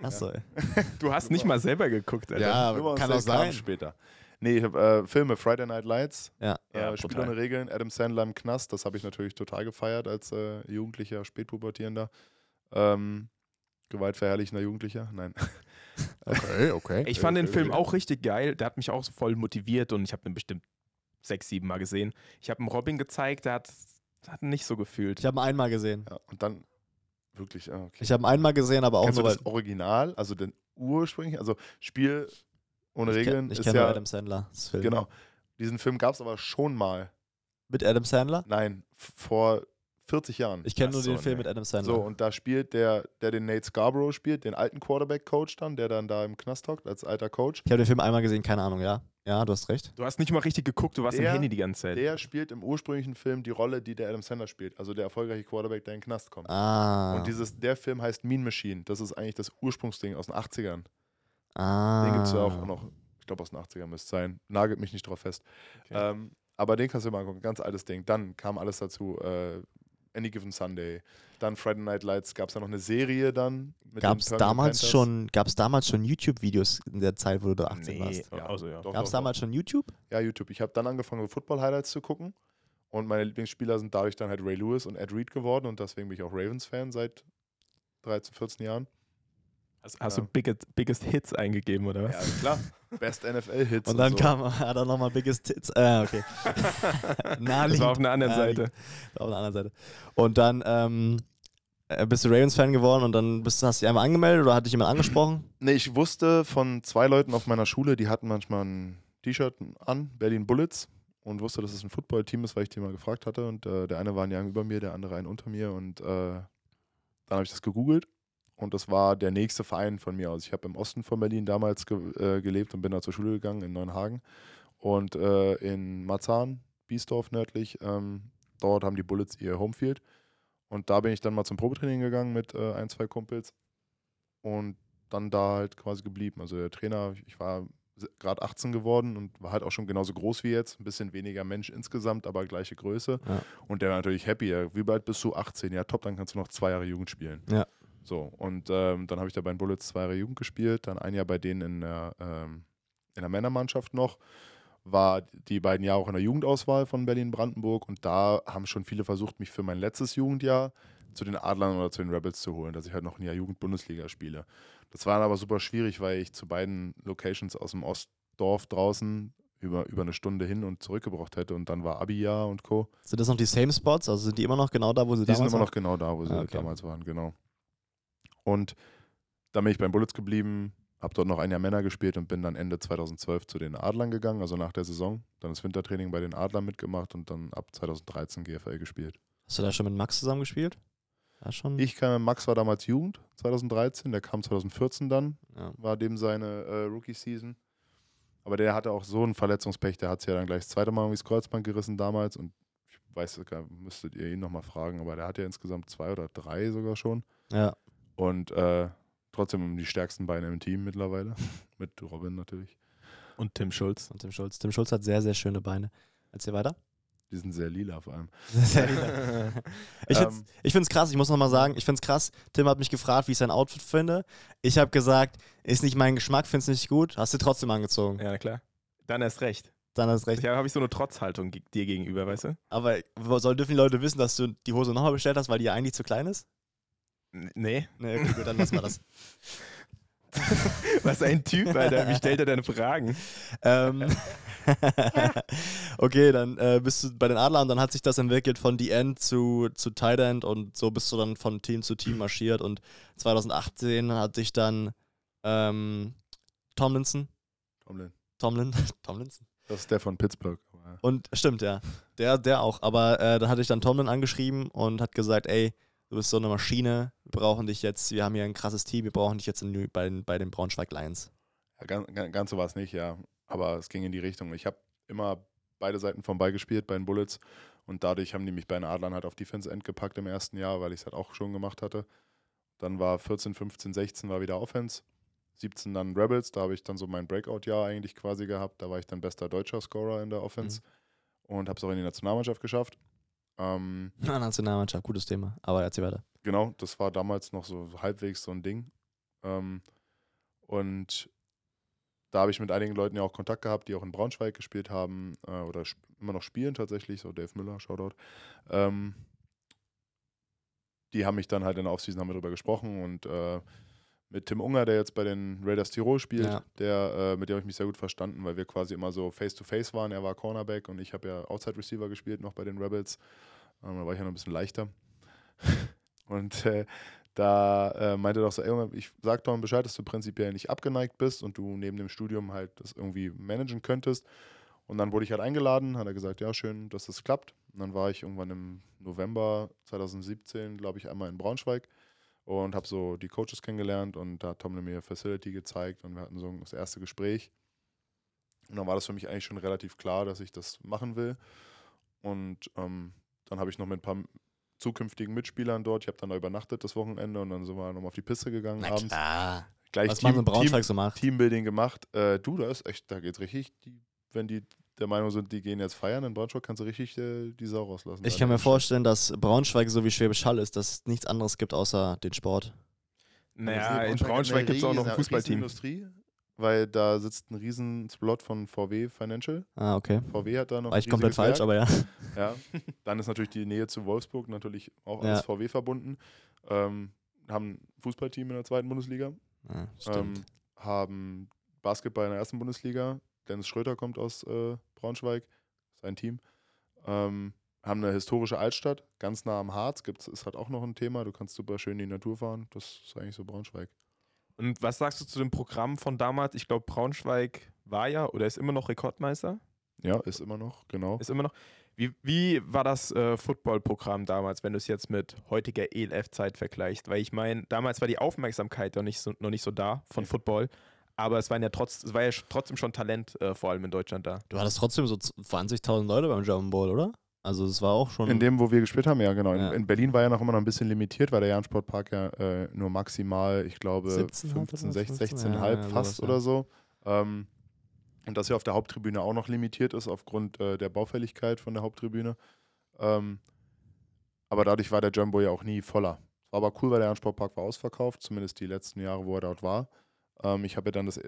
Achso. ey. Du hast nicht mal selber geguckt, Alter. Ja, Nummer kann auch sein. später. Nee, ich habe äh, Filme, Friday Night Lights, Ja. Ja, äh, Spiel brutal. ohne Regeln, Adam Sandler im Knast, das habe ich natürlich total gefeiert als äh, Jugendlicher, Spätpubertierender. Ähm, gewaltverherrlichender Jugendlicher, nein. Okay, okay. Ich fand den Okay, Film okay. auch richtig geil. Der hat mich auch so voll motiviert und ich habe den bestimmt sechs, sieben Mal gesehen. Ich habe ihm Robin gezeigt, der hat, hat ihn nicht so gefühlt. Ich habe ihn einmal gesehen. Ja, und dann wirklich, ah, okay. Ich habe ihn einmal gesehen, aber auch Kennst nur, du das Original, also den ursprünglichen, also Spiel ohne ich, Regeln kenn, ich kenne nur ja, Adam Sandler. Film. genau. Diesen Film gab es aber schon mal. Mit Adam Sandler? Nein, vor 40 Jahren. Ich kenne nur so, den Film nee. mit Adam Sandler. So, und da spielt der, der den Nate Scarborough spielt, den alten Quarterback-Coach dann, der dann da im Knast hockt als alter Coach. ich habe den Film einmal gesehen, keine Ahnung, ja. Ja, du hast recht. Du hast nicht mal richtig geguckt, du warst Der- im Handy die ganze Zeit. Der spielt im ursprünglichen Film die Rolle, die der Adam Sandler spielt. Also der erfolgreiche Quarterback, der in den Knast kommt. Ah. Und dieses, der Film heißt Mean Machine. Das ist eigentlich das Ursprungsding aus den 80ern. ah. Den gibt es ja auch noch, ich glaube aus den 80ern müsste es sein. Nagelt mich nicht drauf fest. Okay. Ähm, aber den kannst du mal angucken. Ganz altes Ding. Dann kam alles dazu. Äh, Any Given Sunday. Dann Friday Night Lights. Gab es da noch eine Serie dann? mit Gab es damals schon, damals schon YouTube-videos in der Zeit, wo du da 18 nee, warst? Ja. also ja. Doch, Gab es damals schon YouTube? Ja, YouTube. Ich habe dann angefangen, Football-Highlights zu gucken. Und meine Lieblingsspieler sind dadurch dann halt Ray Lewis und Ed Reed geworden. Und deswegen bin ich auch Ravens-Fan seit 13, 14 Jahren. Hast, hast Ja. du biggest, biggest Hits eingegeben, oder was? Ja, klar. Best NFL-Hits. Und dann so. kam, hat er nochmal Biggest Tits. Äh, okay. Das war auf einer anderen. Seite. Auf der anderen Seite. Und dann ähm, äh, bist du Ravens-Fan geworden und dann bist, hast du dich einmal angemeldet oder hat dich jemand angesprochen? Nee, ich wusste von zwei Leuten auf meiner Schule, die hatten manchmal ein T-Shirt an, Berlin Bullets, und wusste, dass es ein Football-Team ist, weil ich die mal gefragt hatte. Und äh, der eine war ein Jahr über mir, der andere ein unter mir. Und äh, dann habe ich das gegoogelt. Und das war der nächste Verein von mir aus. Ich habe im Osten von Berlin damals ge äh, gelebt und bin da zur Schule gegangen in Neuenhagen. Und äh, in Marzahn, Biesdorf nördlich, ähm, dort haben die Bullets ihr Homefield. Und da bin ich dann mal zum Probetraining gegangen mit äh, ein, zwei Kumpels. Und dann da halt quasi geblieben. Also der Trainer, ich war gerade 18 geworden und war halt auch schon genauso groß wie jetzt. Ein bisschen weniger Mensch insgesamt, aber gleiche Größe. Ja. Und der war natürlich happy. Wie bald bist du? 18. Ja, top, dann kannst du noch zwei Jahre Jugend spielen. Ja. So, und ähm, dann habe ich da bei den Bullets zwei Jahre Jugend gespielt, dann ein Jahr bei denen in der, ähm, in der Männermannschaft noch. War die beiden Jahre auch in der Jugendauswahl von Berlin-Brandenburg und da haben schon viele versucht, mich für mein letztes Jugendjahr zu den Adlern oder zu den Rebels zu holen, dass ich halt noch ein Jahr Jugend-Bundesliga spiele. Das war dann aber super schwierig, weil ich zu beiden Locations aus dem Ostdorf draußen über, über eine Stunde hin und zurück gebraucht hätte und dann war Abi-Jahr und Co. Sind das noch die same Spots? Also sind die immer noch genau da, wo sie Die sind damals immer waren? noch genau da, wo sie Ah, okay. damals waren, genau. Und dann bin ich beim Bullets geblieben, habe dort noch ein Jahr Männer gespielt und bin dann Ende 2012 zu den Adlern gegangen, also nach der Saison. Dann das Wintertraining bei den Adlern mitgemacht und dann ab 2013 GFL gespielt. Hast du da schon mit Max zusammen gespielt? Ja, schon. Ich kam, Max war damals Jugend, 2013, der kam 2014 dann, Ja. war dem seine äh, Rookie-Season. Aber der hatte auch so ein Verletzungspech, der hat sich ja dann gleich das zweite Mal irgendwie das Kreuzband gerissen damals und ich weiß gar müsstet ihr ihn nochmal fragen, aber der hat ja insgesamt zwei oder drei sogar schon. ja. Und äh, trotzdem die stärksten Beine im Team mittlerweile. Mit Robin natürlich. Und Tim Schulz. Und Tim Schulz. Tim Schulz hat sehr, sehr schöne Beine. Erzähl weiter. Die sind sehr lila vor allem. ich find's, Ähm. ich find's krass, ich muss nochmal sagen, ich find's krass. Tim hat mich gefragt, wie ich sein Outfit finde. Ich habe gesagt, ist nicht mein Geschmack, find's nicht gut. Hast du trotzdem angezogen. Ja, na klar. Dann erst recht. Dann hast recht. Ja, habe ich so eine Trotzhaltung dir gegenüber, weißt du? Aber soll dürfen die Leute wissen, dass du die Hose nochmal bestellt hast, weil die ja eigentlich zu klein ist? Nee. Nee, okay, gut, dann lassen wir das. Was ein Typ, Alter. Wie stellt er deine Fragen? ähm, okay, dann äh, bist du bei den Adlern und dann hat sich das entwickelt von The End zu, zu Tight End und so bist du dann von Team zu Team marschiert und 2018 hat dich dann ähm, Tomlinson, Tomlin. Tomlin, Tomlinson? Das ist der von Pittsburgh. Und stimmt, ja. Der, der auch. Aber äh, dann hatte ich dann Tomlin angeschrieben und hat gesagt, ey, du bist so eine Maschine, wir brauchen dich jetzt, wir haben hier ein krasses Team, wir brauchen dich jetzt in, bei, den- bei den Braunschweig Lions. Ja, ganz, ganz so war es nicht, ja. Aber es ging in die Richtung. Ich habe immer beide Seiten vom Ball gespielt bei den Bullets und dadurch haben die mich bei den Adlern halt auf Defense End gepackt im ersten Jahr, weil ich es halt auch schon gemacht hatte. Dann war 14, 15, 16 war wieder Offense. 17 dann Rebels, da habe ich dann so mein Breakout-Jahr eigentlich quasi gehabt. Da war ich dann bester deutscher Scorer in der Offense und habe es auch in die Nationalmannschaft geschafft. Ähm, Na, Nationalmannschaft, gutes Thema. Aber erzähl weiter. Genau, das war damals noch so halbwegs so ein Ding. Ähm, und da habe ich mit einigen Leuten ja auch Kontakt gehabt, die auch in Braunschweig gespielt haben äh, oder immer noch spielen tatsächlich, so Dave Müller, Shoutout. Ähm, die haben mich dann halt in der Offseason haben wir darüber gesprochen und äh, mit Tim Unger, der jetzt bei den Raiders Tirol spielt, Ja. der, äh, mit dem habe ich mich sehr gut verstanden, weil wir quasi immer so face-to-face waren. Er war Cornerback und ich habe ja Outside Receiver gespielt noch bei den Rebels. Ähm, da war ich ja noch ein bisschen leichter. und äh, da äh, meinte er doch so, ey, ich sag doch Bescheid, dass du prinzipiell nicht abgeneigt bist und du neben dem Studium halt das irgendwie managen könntest. Und dann wurde ich halt eingeladen, hat er gesagt, ja, schön, dass das klappt. Und dann war ich irgendwann im November 2017, glaube ich, einmal in Braunschweig und habe so die Coaches kennengelernt und da hat Tomlin mir Facility gezeigt und wir hatten so das erste Gespräch. Und dann war das für mich eigentlich schon relativ klar, dass ich das machen will. Und ähm, dann habe ich noch mit ein paar zukünftigen Mitspielern dort, ich habe dann da übernachtet das Wochenende und dann sind wir nochmal auf die Piste gegangen Na abends. klar. Gleich Was man in Braunschweig Team, so macht. Teambuilding gemacht. Äh, du, da ist echt, da geht's richtig. Die, wenn die der Meinung sind, die gehen jetzt feiern in Braunschweig, kannst du richtig äh, die Sau rauslassen. Ich kann mir vorstellen, dass Braunschweig so wie Schwäbisch Hall ist, dass es nichts anderes gibt außer den Sport. Naja, in Braunschweig gibt es auch noch ein Fußballteam. Industrie, weil da sitzt ein riesen Slot von VW Financial. Ah, okay. VW hat da noch War ich komplett falsch, Werk. aber ja. Ja, dann ist natürlich die Nähe zu Wolfsburg natürlich auch Ja. als VW verbunden. Ähm, haben ein Fußballteam in der zweiten Bundesliga, Ah, ähm, stimmt. haben Basketball in der ersten Bundesliga. Dennis Schröter kommt aus äh, Braunschweig, sein Team. Ähm, haben eine historische Altstadt, ganz nah am Harz. Gibt's, ist halt auch noch ein Thema. Du kannst super schön in die Natur fahren. Das ist eigentlich so Braunschweig. Und was sagst du zu dem Programm von damals? Ich glaube, Braunschweig war ja oder ist immer noch Rekordmeister. Ja, ist immer noch, genau. Ist immer noch. Wie, wie war das äh, Footballprogramm damals, wenn du es jetzt mit heutiger ELF-Zeit vergleichst? Weil ich meine, damals war die Aufmerksamkeit noch nicht so, noch nicht so da von. Football, aber es, waren ja trotz, es war ja trotzdem schon Talent, äh, vor allem in Deutschland da. Du hattest trotzdem so 20.000 Leute beim German Bowl, oder? Also es war auch schon. In dem, wo wir gespielt haben, ja, genau. In, Ja. in Berlin war ja noch immer noch ein bisschen limitiert, weil der Jahn-Sportpark ja äh, nur maximal, ich glaube, 17 hat 15, oder 16, 15? 16,5 Ja, ja, fast sowas, ja. oder so. Ähm, und das ja auf der Haupttribüne auch noch limitiert ist, aufgrund äh, der Baufälligkeit von der Haupttribüne. Ähm, aber dadurch war der Jumbo ja auch nie voller. Es war aber cool, weil der Jahn-Sportpark war ausverkauft, zumindest die letzten Jahre, wo er dort war. Ähm, ich habe ja dann das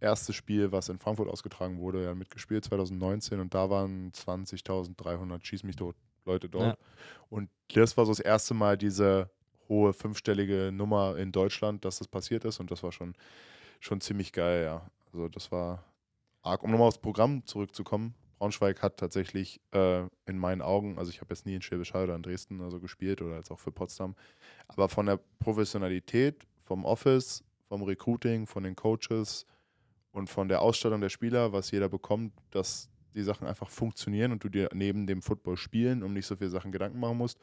erste Spiel, was in Frankfurt ausgetragen wurde, ja mitgespielt, 2019. Und da waren 20.300, schieß mich tot, Leute dort. Ja. Und das war so das erste Mal diese hohe fünfstellige Nummer in Deutschland, dass das passiert ist. Und das war schon, schon ziemlich geil, ja. Also das war arg. Um nochmal aufs Programm zurückzukommen, Braunschweig hat tatsächlich äh, in meinen Augen, also ich habe jetzt nie in Schwäbisch Hall oder in Dresden also gespielt oder jetzt auch für Potsdam, aber von der Professionalität, vom Office, vom Recruiting, von den Coaches und von der Ausstattung der Spieler, was jeder bekommt, dass die Sachen einfach funktionieren und du dir neben dem Football spielen um nicht so viele Sachen Gedanken machen musst,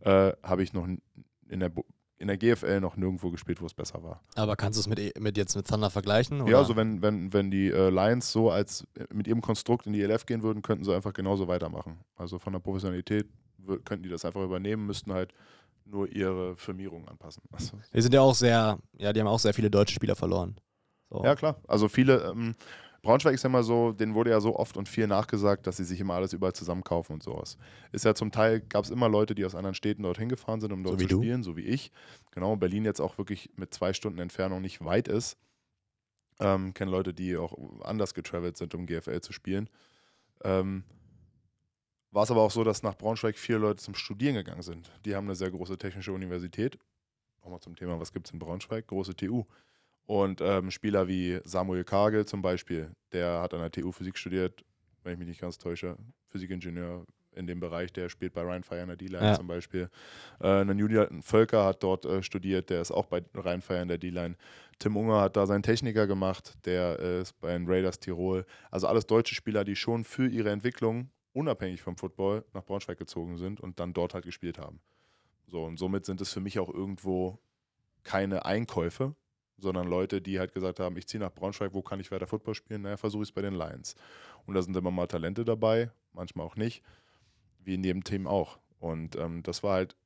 äh, habe ich noch in der, in der GFL noch nirgendwo gespielt, wo es besser war. aber kannst du es mit, E- mit jetzt mit Thunder vergleichen? Oder? Ja, also wenn, wenn, wenn die äh, Lions so als äh, mit ihrem Konstrukt in die ELF gehen würden, könnten sie einfach genauso weitermachen. Also von der Professionalität könnten die das einfach übernehmen, müssten halt nur ihre Firmierung anpassen. Also, Die sind ja auch sehr, ja, die haben auch sehr viele deutsche Spieler verloren. So. Ja, klar. Also viele, ähm, Braunschweig ist ja immer so, denen wurde ja so oft und viel nachgesagt, dass sie sich immer alles überall zusammenkaufen und sowas. Ist ja zum Teil, gab es immer Leute, die aus anderen Städten dorthin gefahren sind, um dort So zu du? spielen, so wie ich. Genau, Berlin jetzt auch wirklich mit zwei Stunden Entfernung nicht weit ist. Ähm, kenne Leute, die auch anders getravelt sind, um GFL zu spielen. Ähm, war es aber auch so, dass nach Braunschweig viele Leute zum Studieren gegangen sind. Die haben eine sehr große technische Universität. Nochmal zum Thema, was gibt es in Braunschweig? Große TU. Und ähm, Spieler wie Samuel Kagel zum Beispiel, der hat an der TU Physik studiert, wenn ich mich nicht ganz täusche, Physikingenieur in dem Bereich, der spielt bei Rheinfire in der D-Line Ja. zum Beispiel. Äh, ein Julian Völker hat dort äh, studiert, der ist auch bei Rheinfire in der D-Line. Tim Unger hat da seinen Techniker gemacht, der äh, ist bei den Raiders Tirol. Also alles deutsche Spieler, die schon für ihre Entwicklung unabhängig vom Football nach Braunschweig gezogen sind und dann dort halt gespielt haben. So, und somit sind es für mich auch irgendwo keine Einkäufe, sondern Leute, die halt gesagt haben, ich ziehe nach Braunschweig, wo kann ich weiter Football spielen? Naja, versuche ich es bei den Lions. Und da sind immer mal Talente dabei, manchmal auch nicht, wie in jedem Team auch. Und ähm, das war halt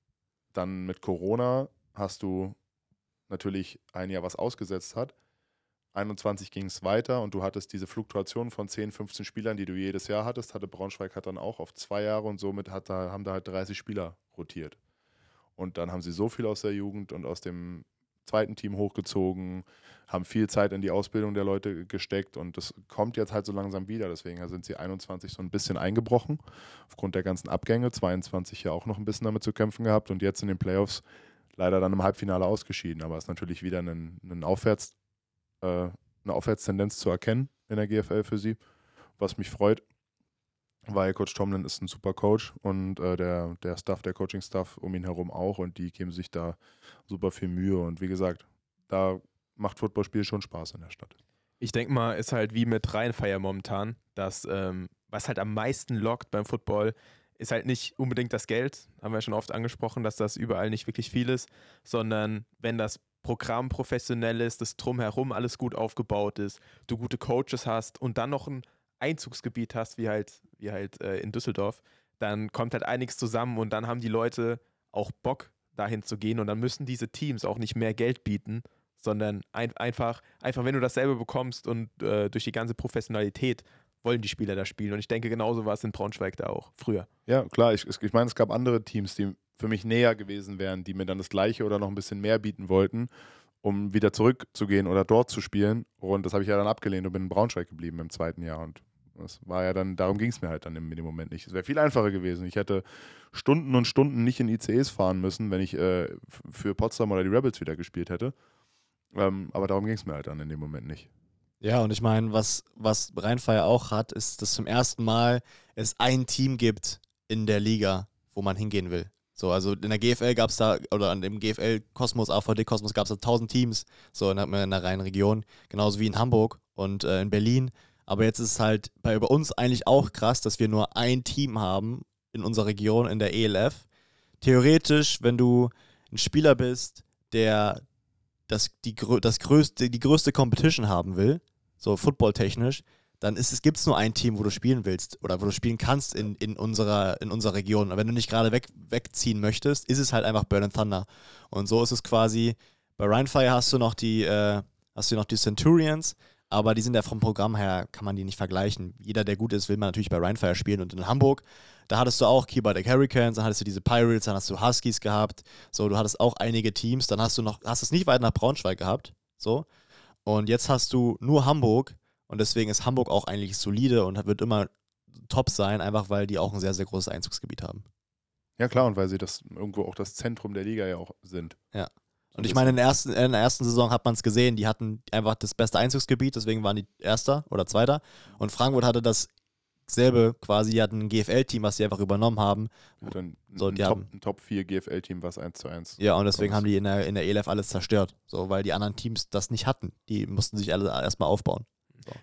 dann mit Corona hast du natürlich ein Jahr, was ausgesetzt hat. 21 ging es weiter und du hattest diese Fluktuation von 10, 15 Spielern, die du jedes Jahr hattest, hatte Braunschweig hat dann auch auf zwei Jahre und somit hat da, haben da halt 30 Spieler rotiert. Und dann haben sie so viel aus der Jugend und aus dem zweiten Team hochgezogen, haben viel Zeit in die Ausbildung der Leute gesteckt und das kommt jetzt halt so langsam wieder. Deswegen sind sie 21 so ein bisschen eingebrochen, aufgrund der ganzen Abgänge. 22 ja auch noch ein bisschen damit zu kämpfen gehabt und jetzt in den Playoffs leider dann im Halbfinale ausgeschieden. Aber es ist natürlich wieder ein, ein Aufwärts, eine Aufwärtstendenz zu erkennen in der GFL für sie, was mich freut. Weil Coach Tomlin ist ein super Coach und äh, der, der Staff, der Coaching-Staff um ihn herum auch und die geben sich da super viel Mühe. Und wie gesagt, da macht Footballspiel schon Spaß in der Stadt. Ich denke mal, ist halt wie mit Rheinfeier momentan, dass ähm, was halt am meisten lockt beim Football, ist halt nicht unbedingt das Geld, haben wir schon oft angesprochen, dass das überall nicht wirklich viel ist, sondern wenn das Programm professionell ist, das drumherum alles gut aufgebaut ist, du gute Coaches hast und dann noch ein Einzugsgebiet hast, wie halt, wie halt äh, in Düsseldorf, dann kommt halt einiges zusammen und dann haben die Leute auch Bock, dahin zu gehen und dann müssen diese Teams auch nicht mehr Geld bieten, sondern ein, einfach, einfach, wenn du dasselbe bekommst und äh, durch die ganze Professionalität wollen die Spieler da spielen. Und ich denke, genauso war es in Braunschweig da auch, früher. Ja, klar. Ich, ich meine, es gab andere Teams, die für mich näher gewesen wären, die mir dann das Gleiche oder noch ein bisschen mehr bieten wollten, um wieder zurückzugehen oder dort zu spielen. Und das habe ich ja dann abgelehnt und bin in Braunschweig geblieben im zweiten Jahr. Und das war ja dann, darum ging es mir halt dann in dem Moment nicht. Es wäre viel einfacher gewesen. Ich hätte Stunden und Stunden nicht in ICEs fahren müssen, wenn ich äh, für Potsdam oder die Rebels wieder gespielt hätte. Ähm, aber darum ging es mir halt dann in dem Moment nicht. Ja, und ich meine, was, was Rheinfeier auch hat, ist, dass zum ersten Mal es ein Team gibt in der Liga, wo man hingehen will. So, also in der GFL gab es da, oder an dem GFL Kosmos, AVD Kosmos gab es da 1000 Teams, so in der, in der Rheinregion, genauso wie in Hamburg und äh, in Berlin. Aber jetzt ist es halt bei, bei uns eigentlich auch krass, dass wir nur ein Team haben in unserer Region, in der ELF. Theoretisch, wenn du ein Spieler bist, der das, die, das größte, die größte Competition haben will, so footballtechnisch, dann gibt es nur ein Team, wo du spielen willst oder wo du spielen kannst in, in, unserer, in unserer Region. Und wenn du nicht gerade weg, wegziehen möchtest, ist es halt einfach Burn Thunder. Und so ist es quasi, bei Rheinfire hast du noch die, äh, hast du noch die Centurions, aber die sind ja vom Programm her, kann man die nicht vergleichen. Jeder, der gut ist, will man natürlich bei Rheinfire spielen. Und in Hamburg, da hattest du auch Keyboard Hurricanes, dann hattest du diese Pirates, dann hast du Huskies gehabt. So, du hattest auch einige Teams. Dann hast du noch, hast es nicht weit nach Braunschweig gehabt. So. Und jetzt hast du nur Hamburg und deswegen ist Hamburg auch eigentlich solide und wird immer top sein, einfach weil die auch ein sehr, sehr großes Einzugsgebiet haben. Ja, klar, und weil sie das irgendwo auch das Zentrum der Liga ja auch sind. Ja. Und ich meine, in der ersten, in der ersten Saison hat man es gesehen, die hatten einfach das beste Einzugsgebiet, deswegen waren die Erster oder Zweiter. Und Frankfurt hatte dasselbe quasi, die hatten ein GFL-Team, was sie einfach übernommen haben. Hat ein, So, ein, die Top, haben- ein Top 4 GFL-Team, was 1 zu 1. Ja, und deswegen haben die in der, in der ELF alles zerstört. So, weil die anderen Teams das nicht hatten. Die mussten sich alle erstmal aufbauen.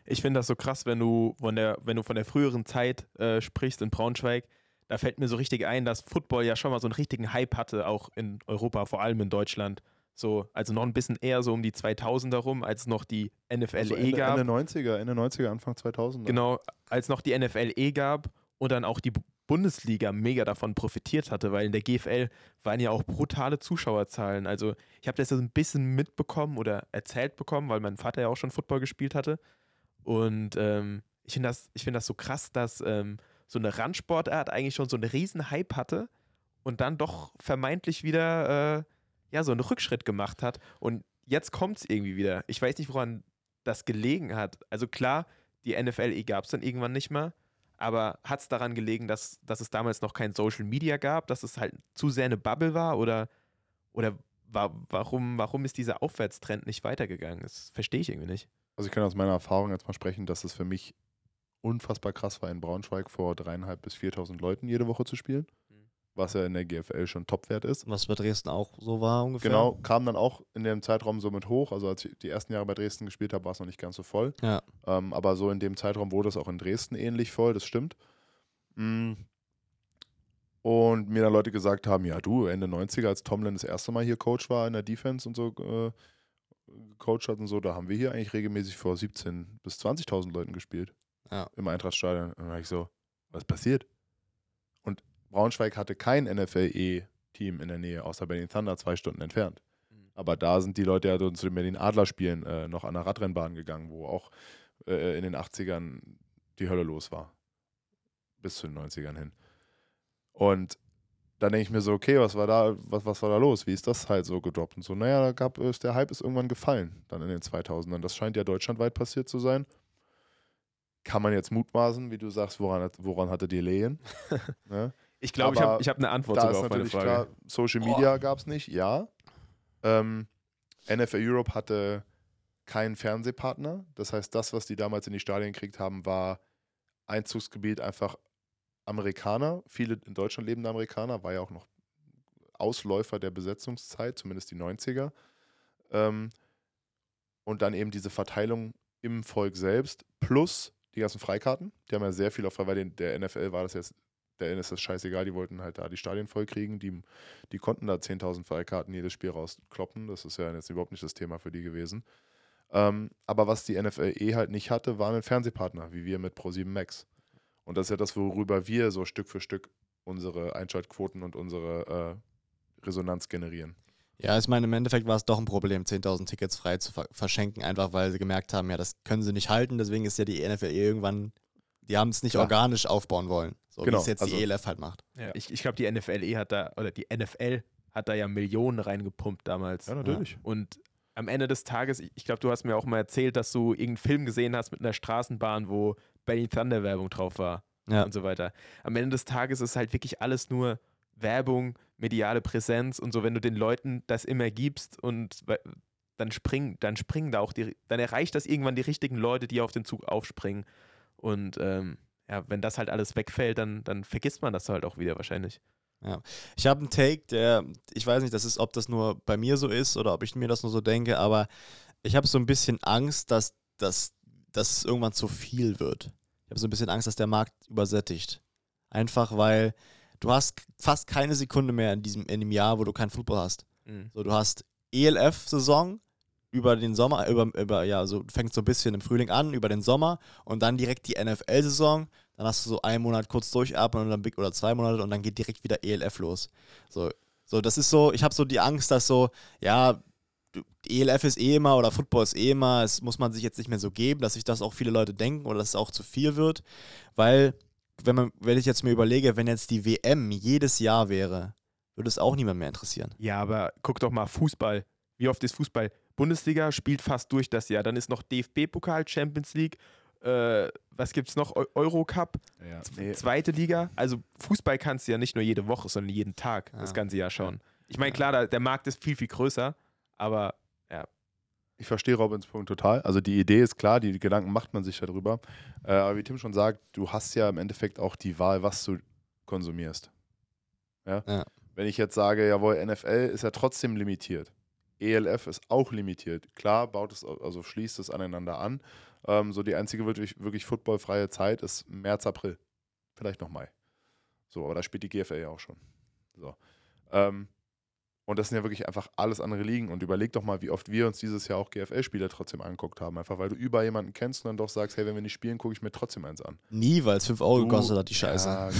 Ich finde das so krass, wenn du von der, wenn du von der früheren Zeit äh, sprichst in Braunschweig. Da fällt mir so richtig ein, dass Football ja schon mal so einen richtigen Hype hatte, auch in Europa, vor allem in Deutschland. So, also noch ein bisschen eher so um die 2000er rum, als noch die NFLE Also Ende, gab. Ende 90er, Ende 90er, Anfang 2000. Genau, als noch die NFLE gab und dann auch die Bu- Bundesliga mega davon profitiert hatte, weil in der GFL waren ja auch brutale Zuschauerzahlen. Also ich habe das so ein bisschen mitbekommen oder erzählt bekommen, weil mein Vater ja auch schon Football gespielt hatte. Und ähm, ich finde das, find das so krass, dass ähm, so eine Randsportart eigentlich schon so einen riesen Hype hatte und dann doch vermeintlich wieder äh, ja, so einen Rückschritt gemacht hat. Und jetzt kommt es irgendwie wieder. Ich weiß nicht, woran das gelegen hat. Also klar, die NFLE gab es dann irgendwann nicht mehr. Aber hat es daran gelegen, dass, dass es damals noch kein Social Media gab, dass es halt zu sehr eine Bubble war? Oder, oder wa warum, warum ist dieser Aufwärtstrend nicht weitergegangen? Das verstehe ich irgendwie nicht. Also ich kann aus meiner Erfahrung jetzt mal sprechen, dass es für mich unfassbar krass war, in Braunschweig vor dreieinhalb bis 4.000 Leuten jede Woche zu spielen, Mhm. was ja in der GFL schon Topwert ist. Was bei Dresden auch so war ungefähr. Genau, kam dann auch in dem Zeitraum so mit hoch. Also als ich die ersten Jahre bei Dresden gespielt habe, war es noch nicht ganz so voll. Ja. Ähm, aber so in dem Zeitraum wurde es auch in Dresden ähnlich voll, das stimmt. Mm. Und mir dann Leute gesagt haben, ja du, Ende 90er, als Tomlin das erste Mal hier Coach war in der Defense und so äh, gecoacht hat und so, da haben wir hier eigentlich regelmäßig vor 17.000 bis 20.000 Leuten gespielt. Ja. Im Eintrachtstadion. Und dann war ich so, was passiert? Und Braunschweig hatte kein NFL-E-Team in der Nähe, außer Berlin Thunder zwei Stunden entfernt. Mhm. Aber da sind die Leute ja zu den Berlin Adler-Spielen äh, noch an der Radrennbahn gegangen, wo auch äh, in den 80ern die Hölle los war. Bis zu den 90ern hin. Und dann denke ich mir so, okay, was war da, was, was war da los? Wie ist das halt so gedroppt? Und so, naja, da gab es, der Hype ist irgendwann gefallen, dann in den 2000ern. Das scheint ja deutschlandweit passiert zu sein. Kann man jetzt mutmaßen, wie du sagst, woran, woran hatte die Lehen? ne? Ich glaube, ich habe ich hab eine Antwort da sogar ist auf meine Frage. klar, Social Media gab es nicht, ja. Ähm, NFL Europe hatte keinen Fernsehpartner. Das heißt, das, was die damals in die Stadien gekriegt haben, war Einzugsgebiet einfach Amerikaner. Viele in Deutschland lebende Amerikaner, war ja auch noch Ausläufer der Besetzungszeit, zumindest die 90er. Ähm, und dann eben diese Verteilung im Volk selbst, plus die ganzen Freikarten. Die haben ja sehr viel auf, weil der NFL war das jetzt der ist das scheißegal, die wollten halt da die Stadien voll kriegen. Die, die konnten da 10.000 Freikarten jedes Spiel rauskloppen. Das ist ja jetzt überhaupt nicht das Thema für die gewesen. Ähm, aber was die NFL eh halt nicht hatte, war ein Fernsehpartner, wie wir mit Pro7 Max. Und das ist ja das, worüber wir so Stück für Stück unsere Einschaltquoten und unsere äh, Resonanz generieren. Ja, ich meine, im Endeffekt war es doch ein Problem, 10.000 Tickets frei zu ver verschenken, einfach weil sie gemerkt haben, ja, das können sie nicht halten. Deswegen ist ja die NFL irgendwann, die haben es nicht Klar. organisch aufbauen wollen. So Genau, wie es jetzt also- die ELF halt macht. Ja. Ich, ich glaube, die NFLE hat da, oder die NFL hat da ja Millionen reingepumpt damals. Ja, natürlich. Und am Ende des Tages, ich, ich glaube, du hast mir auch mal erzählt, dass du irgendeinen Film gesehen hast mit einer Straßenbahn, wo Benny Thunder Werbung drauf war Ja. und so weiter. Am Ende des Tages ist halt wirklich alles nur Werbung, mediale Präsenz und so, wenn du den Leuten das immer gibst und dann springen, dann springen da auch die, dann erreicht das irgendwann die richtigen Leute, die auf den Zug aufspringen. Und ähm, ja, wenn das halt alles wegfällt, dann, dann vergisst man das halt auch wieder wahrscheinlich. Ich habe einen Take, der, ich weiß nicht, das ist, ob das nur bei mir so ist oder ob ich mir das nur so denke, aber ich habe so ein bisschen Angst, dass, dass, dass es irgendwann zu viel wird. Ich habe so ein bisschen Angst, dass der Markt übersättigt. Einfach weil du hast fast keine Sekunde mehr in diesem in dem Jahr, wo du keinen Football hast. So, du hast ELF-Saison über den Sommer, über, über, ja, so du fängst so ein bisschen im Frühling an, über den Sommer und dann direkt die NFL-Saison. Dann hast du so einen Monat kurz durchatmen und dann Big oder zwei Monate und dann geht direkt wieder ELF los. So, so das ist so, ich habe so die Angst, dass so, ja, ELF ist eh immer oder Football ist eh immer, es muss man sich jetzt nicht mehr so geben, dass sich das auch viele Leute denken oder dass es auch zu viel wird, weil wenn man, wenn ich jetzt mir überlege, wenn jetzt die WM jedes Jahr wäre, würde es auch niemand mehr interessieren. Ja, aber guck doch mal, Fußball. Wie oft ist Fußball? Bundesliga spielt fast durch das Jahr. Dann ist noch DFB-Pokal, Champions League. Äh, was gibt's noch? Eu Eurocup, Ja, nee, zweite Liga. Also Fußball kannst du ja nicht nur jede Woche, sondern jeden Tag Ja. das ganze Jahr schauen. Ich meine, klar, da, der Markt ist viel, viel größer, aber ich verstehe Robins Punkt total. Also die Idee ist klar, die Gedanken macht man sich darüber. Äh, aber wie Tim schon sagt, du hast ja im Endeffekt auch die Wahl, was du konsumierst. Ja? Ja. Wenn ich jetzt sage, jawohl, NFL ist ja trotzdem limitiert. ELF ist auch limitiert. Klar, baut es, also schließt es aneinander an. Ähm, so die einzige wirklich, wirklich footballfreie Zeit ist März, April. Vielleicht noch Mai. So, aber da spielt die GFL ja auch schon. So. Ähm, und das sind ja wirklich einfach alles andere Ligen. Und überleg doch mal, wie oft wir uns dieses Jahr auch GFL-Spiele trotzdem angeguckt haben. Einfach weil du über jemanden kennst und dann doch sagst, hey, wenn wir nicht spielen, gucke ich mir trotzdem eins an. Nie, weil es 5 Euro gekostet hat, die Scheiße. Ja, gut.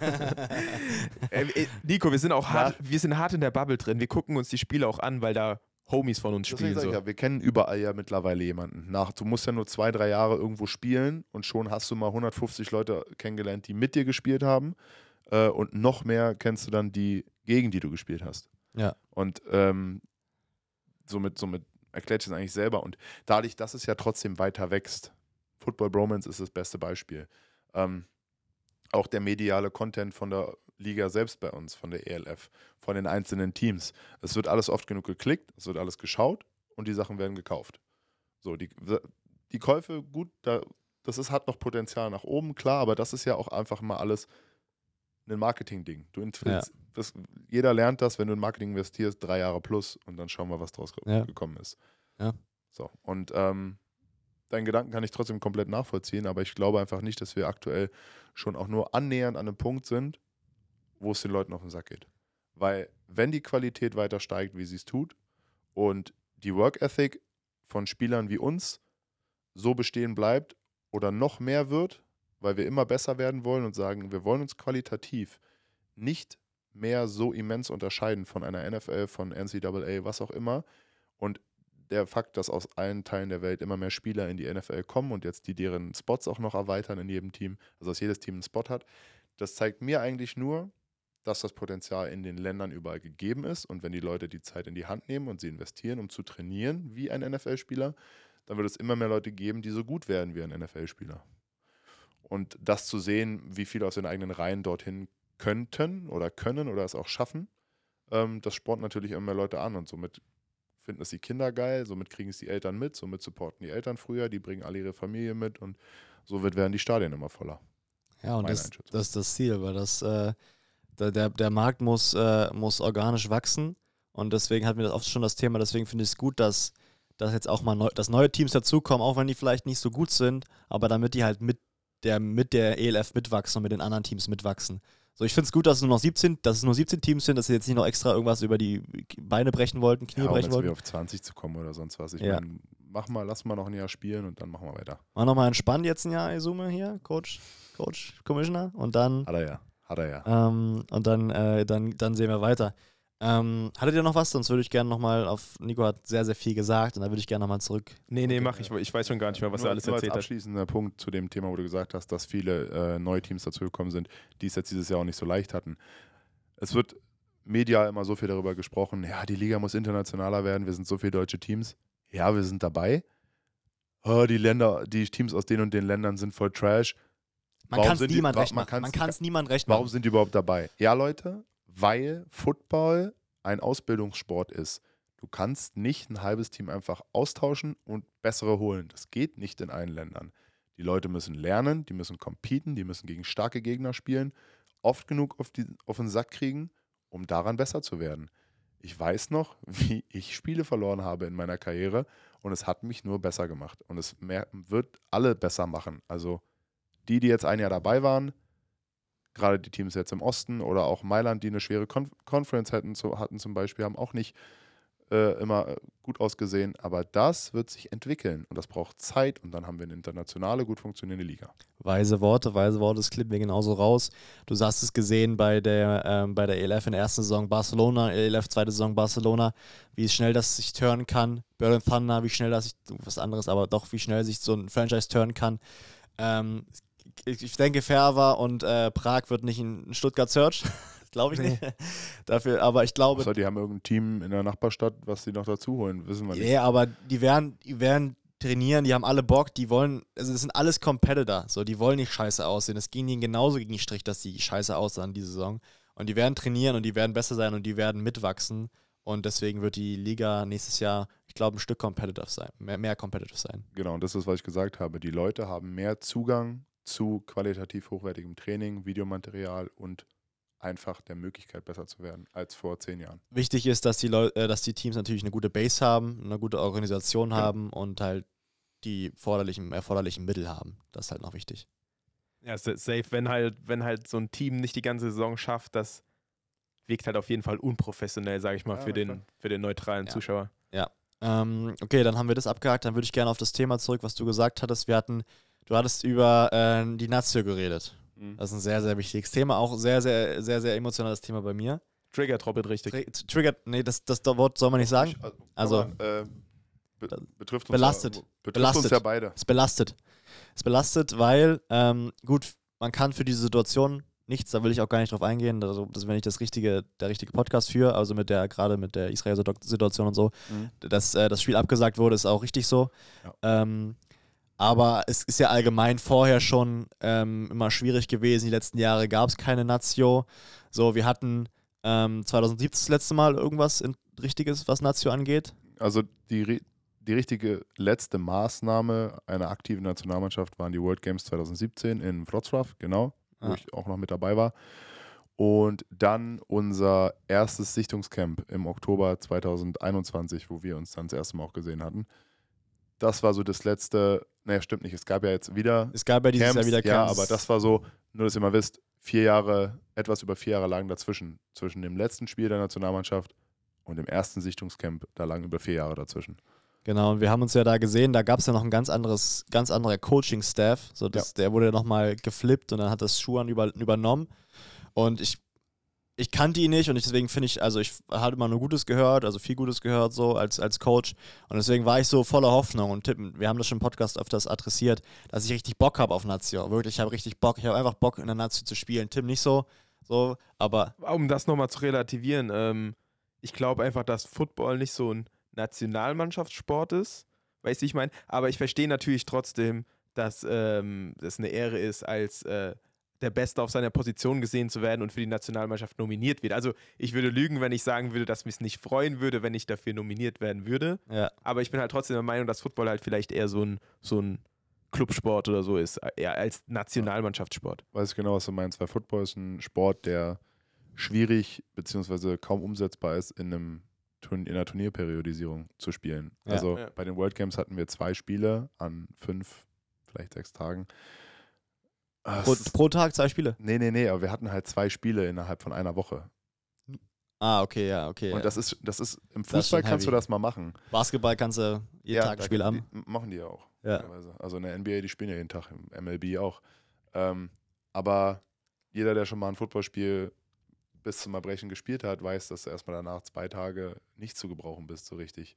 äh, Nico, wir sind auch hart, wir sind hart in der Bubble drin. Wir gucken uns die Spiele auch an, weil da Homies von uns Deswegen spielen. So. ja, wir kennen überall ja mittlerweile jemanden. Nach, du musst ja nur zwei, drei Jahre irgendwo spielen und schon hast du mal 150 Leute kennengelernt, die mit dir gespielt haben. Äh, und noch mehr kennst du dann die, gegen die du gespielt hast. Ja. Und ähm, somit, somit erklärt sich das eigentlich selber. Und dadurch, dass es ja trotzdem weiter wächst, Football Bromance ist das beste Beispiel. Ähm, auch der mediale Content von der Liga selbst bei uns, von der ELF, von den einzelnen Teams. Es wird alles oft genug geklickt, es wird alles geschaut und die Sachen werden gekauft. So, die, die Käufe, gut, da, das ist, hat noch Potenzial nach oben, klar, aber das ist ja auch einfach mal alles ein Marketing-Ding. Du Ja. Das, jeder lernt das, wenn du in Marketing investierst, drei Jahre plus und dann schauen wir, was draus Ja. gekommen ist. Ja. So, und ähm, deinen Gedanken kann ich trotzdem komplett nachvollziehen, aber ich glaube einfach nicht, dass wir aktuell schon auch nur annähernd an einem Punkt sind, wo es den Leuten auf den Sack geht. Weil, wenn die Qualität weiter steigt, wie sie es tut, und die Work Ethic von Spielern wie uns so bestehen bleibt oder noch mehr wird, weil wir immer besser werden wollen und sagen, wir wollen uns qualitativ nicht mehr so immens unterscheiden von einer NFL, von NCAA, was auch immer. Und der Fakt, dass aus allen Teilen der Welt immer mehr Spieler in die NFL kommen und jetzt die deren Spots auch noch erweitern in jedem Team, also dass jedes Team einen Spot hat, das zeigt mir eigentlich nur, dass das Potenzial in den Ländern überall gegeben ist. Und wenn die Leute die Zeit in die Hand nehmen und sie investieren, um zu trainieren wie ein NFL-Spieler, dann wird es immer mehr Leute geben, die so gut werden wie ein NFL-Spieler. Und das zu sehen, wie viele aus den eigenen Reihen dorthin könnten oder können oder es auch schaffen, ähm, das spornt natürlich immer mehr Leute an und somit finden es die Kinder geil, somit kriegen es die Eltern mit, somit supporten die Eltern früher, die bringen alle ihre Familie mit und so wird, werden die Stadien immer voller. Ja, und das, das ist das Ziel, weil das, äh, der, der, Markt muss, äh, muss organisch wachsen und deswegen hatten wir das oft schon das Thema, deswegen finde ich es gut, dass, dass jetzt auch mal neu, dass neue Teams dazukommen, auch wenn die vielleicht nicht so gut sind, aber damit die halt mit der, mit der ELF mitwachsen und mit den anderen Teams mitwachsen. So, ich finde es gut, dass es nur noch 17, dass es nur 17 Teams sind, dass sie jetzt nicht noch extra irgendwas über die Beine brechen wollten, Knie Ja, brechen wollten. auf 20 zu kommen oder sonst was. Ich Ja. meine, mach mal, lass mal noch ein Jahr spielen und dann machen wir weiter. Mach nochmal entspannt jetzt ein Jahr Isume hier, Coach, Coach, Commissioner. Und dann, Hat er ja. Hat er ja. ähm, und dann, äh, dann, dann sehen wir weiter. Ähm, hattet ihr noch was? Sonst würde ich gerne nochmal auf. Nico hat sehr, sehr viel gesagt und da würde ich gerne nochmal zurück. Nee, nee, mach ich. Ich weiß schon gar nicht mehr, was nur, er alles nur erzählt als hat. abschließender Punkt zu dem Thema, wo du gesagt hast, dass viele äh, neue Teams dazugekommen sind, die es jetzt dieses Jahr auch nicht so leicht hatten. Es wird medial immer so viel darüber gesprochen, ja, die Liga muss internationaler werden, wir sind so viele deutsche Teams. Ja, wir sind dabei. Oh, die Länder, die Teams aus den und den Ländern sind voll Trash. Man kann es niemand wa- recht machen. kann's- Man kann es niemand recht Warum sind die überhaupt dabei? Ja, Leute, weil Football ein Ausbildungssport ist. Du kannst nicht ein halbes Team einfach austauschen und bessere holen. Das geht nicht in allen Ländern. Die Leute müssen lernen, die müssen competen, die müssen gegen starke Gegner spielen, oft genug auf, die, auf den Sack kriegen, um daran besser zu werden. Ich weiß noch, wie ich Spiele verloren habe in meiner Karriere und es hat mich nur besser gemacht. Und es mehr, wird alle besser machen. Also die, die jetzt ein Jahr dabei waren, gerade die Teams jetzt im Osten oder auch Mailand, die eine schwere Conf Conference hatten, so, hatten zum Beispiel, haben auch nicht äh, immer äh, gut ausgesehen. Aber das wird sich entwickeln und das braucht Zeit und dann haben wir eine internationale, gut funktionierende Liga. Weise Worte, weise Worte, das klippen wir genauso raus. Du hast es gesehen bei der, ähm, bei der ELF in der ersten Saison Barcelona, ELF zweite Saison Barcelona, wie schnell das sich turnen kann. Berlin Thunder, wie schnell das sich, was anderes, aber doch, wie schnell sich so ein Franchise turnen kann. Ähm, ich, denke, Ferver und äh, Prag wird nicht in Stuttgart Search. glaube ich nicht. Dafür, aber ich glaube, Außer die haben irgendein Team in der Nachbarstadt, was sie noch dazu holen, wissen wir nicht. Ja, aber die werden, die werden trainieren, die haben alle Bock, die wollen, also das sind alles Competitor, so, die wollen nicht scheiße aussehen. Es ging ihnen genauso gegen den Strich, dass die scheiße aussahen diese Saison. Und die werden trainieren und die werden besser sein und die werden mitwachsen. Und deswegen wird die Liga nächstes Jahr, ich glaube, ein Stück competitive sein, mehr, mehr competitive sein. Genau, und das ist, was ich gesagt habe. Die Leute haben mehr Zugang zu qualitativ hochwertigem Training, Videomaterial und einfach der Möglichkeit, besser zu werden als vor zehn Jahren. Wichtig ist, dass die, Leu äh, dass die Teams natürlich eine gute Base haben, eine gute Organisation Genau. haben und halt die erforderlichen, erforderlichen Mittel haben. Das ist halt noch wichtig. Ja, sa- safe, wenn halt, wenn halt so ein Team nicht die ganze Saison schafft, das wirkt halt auf jeden Fall unprofessionell, sage ich mal, Ja, für, den, klar. für den neutralen Ja. Zuschauer. Ähm, okay, dann haben wir das abgehakt. Dann würde ich gerne auf das Thema zurück, was du gesagt hattest. Wir hatten, du hattest über äh, die Nazio geredet. Das ist ein sehr, sehr wichtiges Thema. Auch sehr, sehr, sehr, sehr emotionales Thema bei mir. Trigger droppet richtig. Tri triggert, nee, das, das Wort soll man nicht sagen. Also- Also, äh, be betrifft uns Belastet. Ja, betrifft Belastet. uns ja beide. Es belastet. Es belastet, weil, ähm, gut, man kann für diese Situation nichts, da will ich auch gar nicht drauf eingehen. Also, das wäre nicht das richtige, der richtige Podcast für, also mit der, gerade mit der Israel-Situation und so. Dass äh, das Spiel abgesagt wurde, ist auch richtig so. Ja. Ähm, aber es ist ja allgemein vorher schon ähm, immer schwierig gewesen. Die letzten Jahre gab es keine Nazio. So, wir hatten ähm, 2017 das letzte Mal irgendwas in, Richtiges, was Nazio angeht. Also die, die richtige letzte Maßnahme einer aktiven Nationalmannschaft waren die World Games 2017 in Wrocław, genau, wo Ah. ich auch noch mit dabei war. Und dann unser erstes Sichtungscamp im Oktober 2021, wo wir uns dann das erste Mal auch gesehen hatten. Das war so das letzte, naja, stimmt nicht, es gab ja jetzt wieder Es gab ja dieses Camps, Jahr wieder ja, Camps. aber das war so, nur dass ihr mal wisst, vier Jahre, etwas über vier Jahre lagen dazwischen. Zwischen dem letzten Spiel der Nationalmannschaft und dem ersten Sichtungscamp, da lagen über vier Jahre dazwischen. Genau, und wir haben uns ja da gesehen, da gab es ja noch ein ganz anderes, ganz anderer Coaching-Staff. So das, Der wurde nochmal geflippt und dann hat das Schuhan über, übernommen. Und ich, ich kannte ihn nicht und deswegen finde ich, also ich hatte immer nur Gutes gehört, also viel Gutes gehört so als, als Coach. Und deswegen war ich so voller Hoffnung und tippen, wir haben das schon im Podcast öfters adressiert, dass ich richtig Bock habe auf Nazio. Wirklich, ich habe richtig Bock. Ich habe einfach Bock, in der Nazio zu spielen. Tim nicht so, so, aber Um das nochmal zu relativieren, ähm, ich glaube einfach, dass Football nicht so ein Nationalmannschaftssport ist. Weißt du, ich meine? Aber ich verstehe natürlich trotzdem, dass ähm, es eine Ehre ist, als äh, der Beste auf seiner Position gesehen zu werden und für die Nationalmannschaft nominiert wird. Also ich würde lügen, wenn ich sagen würde, dass mich es nicht freuen würde, wenn ich dafür nominiert werden würde. ja. Aber ich bin halt trotzdem der Meinung, dass Football halt vielleicht eher so ein, so ein Clubsport oder so ist, eher als Nationalmannschaftssport. Weiß ich genau, was du meinst, weil Football ist ein Sport, der schwierig bzw. kaum umsetzbar ist, in, einem, in einer Turnierperiodisierung zu spielen. Ja. Also Ja. bei den World Games hatten wir zwei Spiele an fünf, vielleicht sechs Tagen. Ah, Pro, pro Tag zwei Spiele. Nee, nee, nee, aber wir hatten halt zwei Spiele innerhalb von einer Woche. Ah, okay, ja, okay. Und ja. das ist, das ist, im Das ist Fußball kannst du das mal machen. Basketball kannst du jeden Tag ein Spiel haben. Machen die ja auch. Ja. Also in der NBA, die spielen ja jeden Tag, im MLB auch. Ähm, aber jeder, der schon mal ein Footballspiel bis zum Erbrechen gespielt hat, weiß, dass du erstmal danach zwei Tage nicht zu gebrauchen bist, so richtig.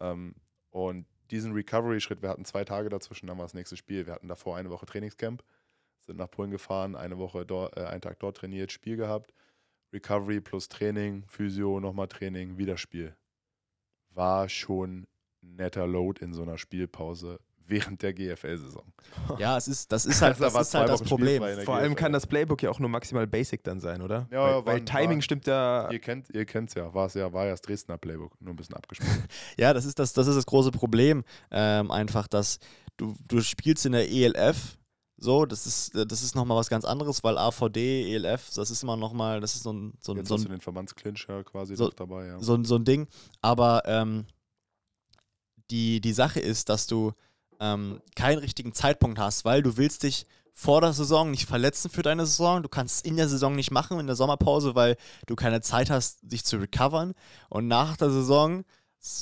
Ähm, und diesen Recovery-Schritt, wir hatten zwei Tage dazwischen, dann war das nächste Spiel. Wir hatten davor eine Woche Trainingscamp, sind nach Polen gefahren, eine Woche dort, äh, einen Tag dort trainiert, Spiel gehabt. Recovery plus Training, Physio, nochmal Training, wieder Spiel. War schon netter Load in so einer Spielpause während der GFL-Saison. Ja, es ist, das ist halt, Da das, war ist halt das Problem. Vor allem kann das Playbook ja auch nur maximal basic dann sein, oder? Ja, weil, ja, weil Timing war- stimmt ja. Ihr kennt ihr kennt's ja, war es ja, war ja das Dresdner Playbook, nur ein bisschen abgespielt. Ja, das ist das, das ist das große Problem. Ähm, einfach, dass du, du spielst in der ELF. So, das ist, das ist nochmal was ganz anderes, weil AVD, ELF, das ist immer nochmal, das ist so ein, so ein, Jetzt so hast du ein, den Verbandsclinch ja quasi so- noch dabei, ja. so, ein- so ein Ding. Aber ähm, die, die Sache ist, dass du ähm, keinen richtigen Zeitpunkt hast, weil du willst dich vor der Saison nicht verletzen für deine Saison. Du kannst es in der Saison nicht machen, in der Sommerpause, weil du keine Zeit hast, dich zu recovern. Und nach der Saison,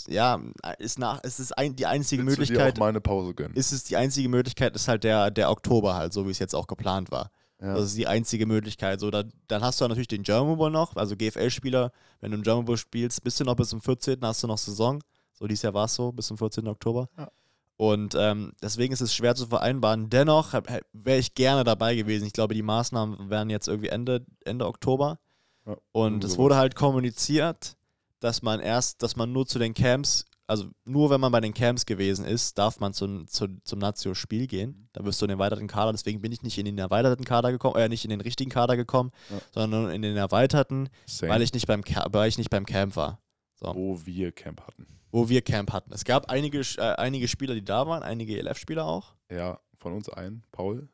ja, ist, nach, ist es ein, die einzige Willst du dir Möglichkeit, auch mal eine Pause gönnen. ist es die einzige Möglichkeit, ist halt der, der Oktober halt, so wie es jetzt auch geplant war. ja. Das ist die einzige Möglichkeit. So, da, dann hast du natürlich den German Bowl noch, also GFL-Spieler, wenn du im German Bowl spielst, bist du noch bis zum 14. hast du noch Saison. So dieses Jahr war es so, bis zum 14. Oktober. Ja. Und ähm, deswegen ist es schwer zu vereinbaren. Dennoch wäre ich gerne dabei gewesen. Ich glaube, die Maßnahmen wären jetzt irgendwie Ende, Ende Oktober. Ja, Und es wurde halt kommuniziert, dass man erst, dass man nur zu den Camps, also nur wenn man bei den Camps gewesen ist, darf man zum, zu, zum Nazio-Spiel gehen. Da wirst du in den erweiterten Kader, deswegen bin ich nicht in den erweiterten Kader gekommen, äh, nicht in den richtigen Kader gekommen, Ja. sondern in den erweiterten, Same, weil ich nicht beim weil ich nicht beim Camp war. So, wo wir Camp hatten. wo wir Camp hatten. Es gab einige, äh, einige Spieler, die da waren, einige ELF-Spieler auch. Ja, von uns ein, Paul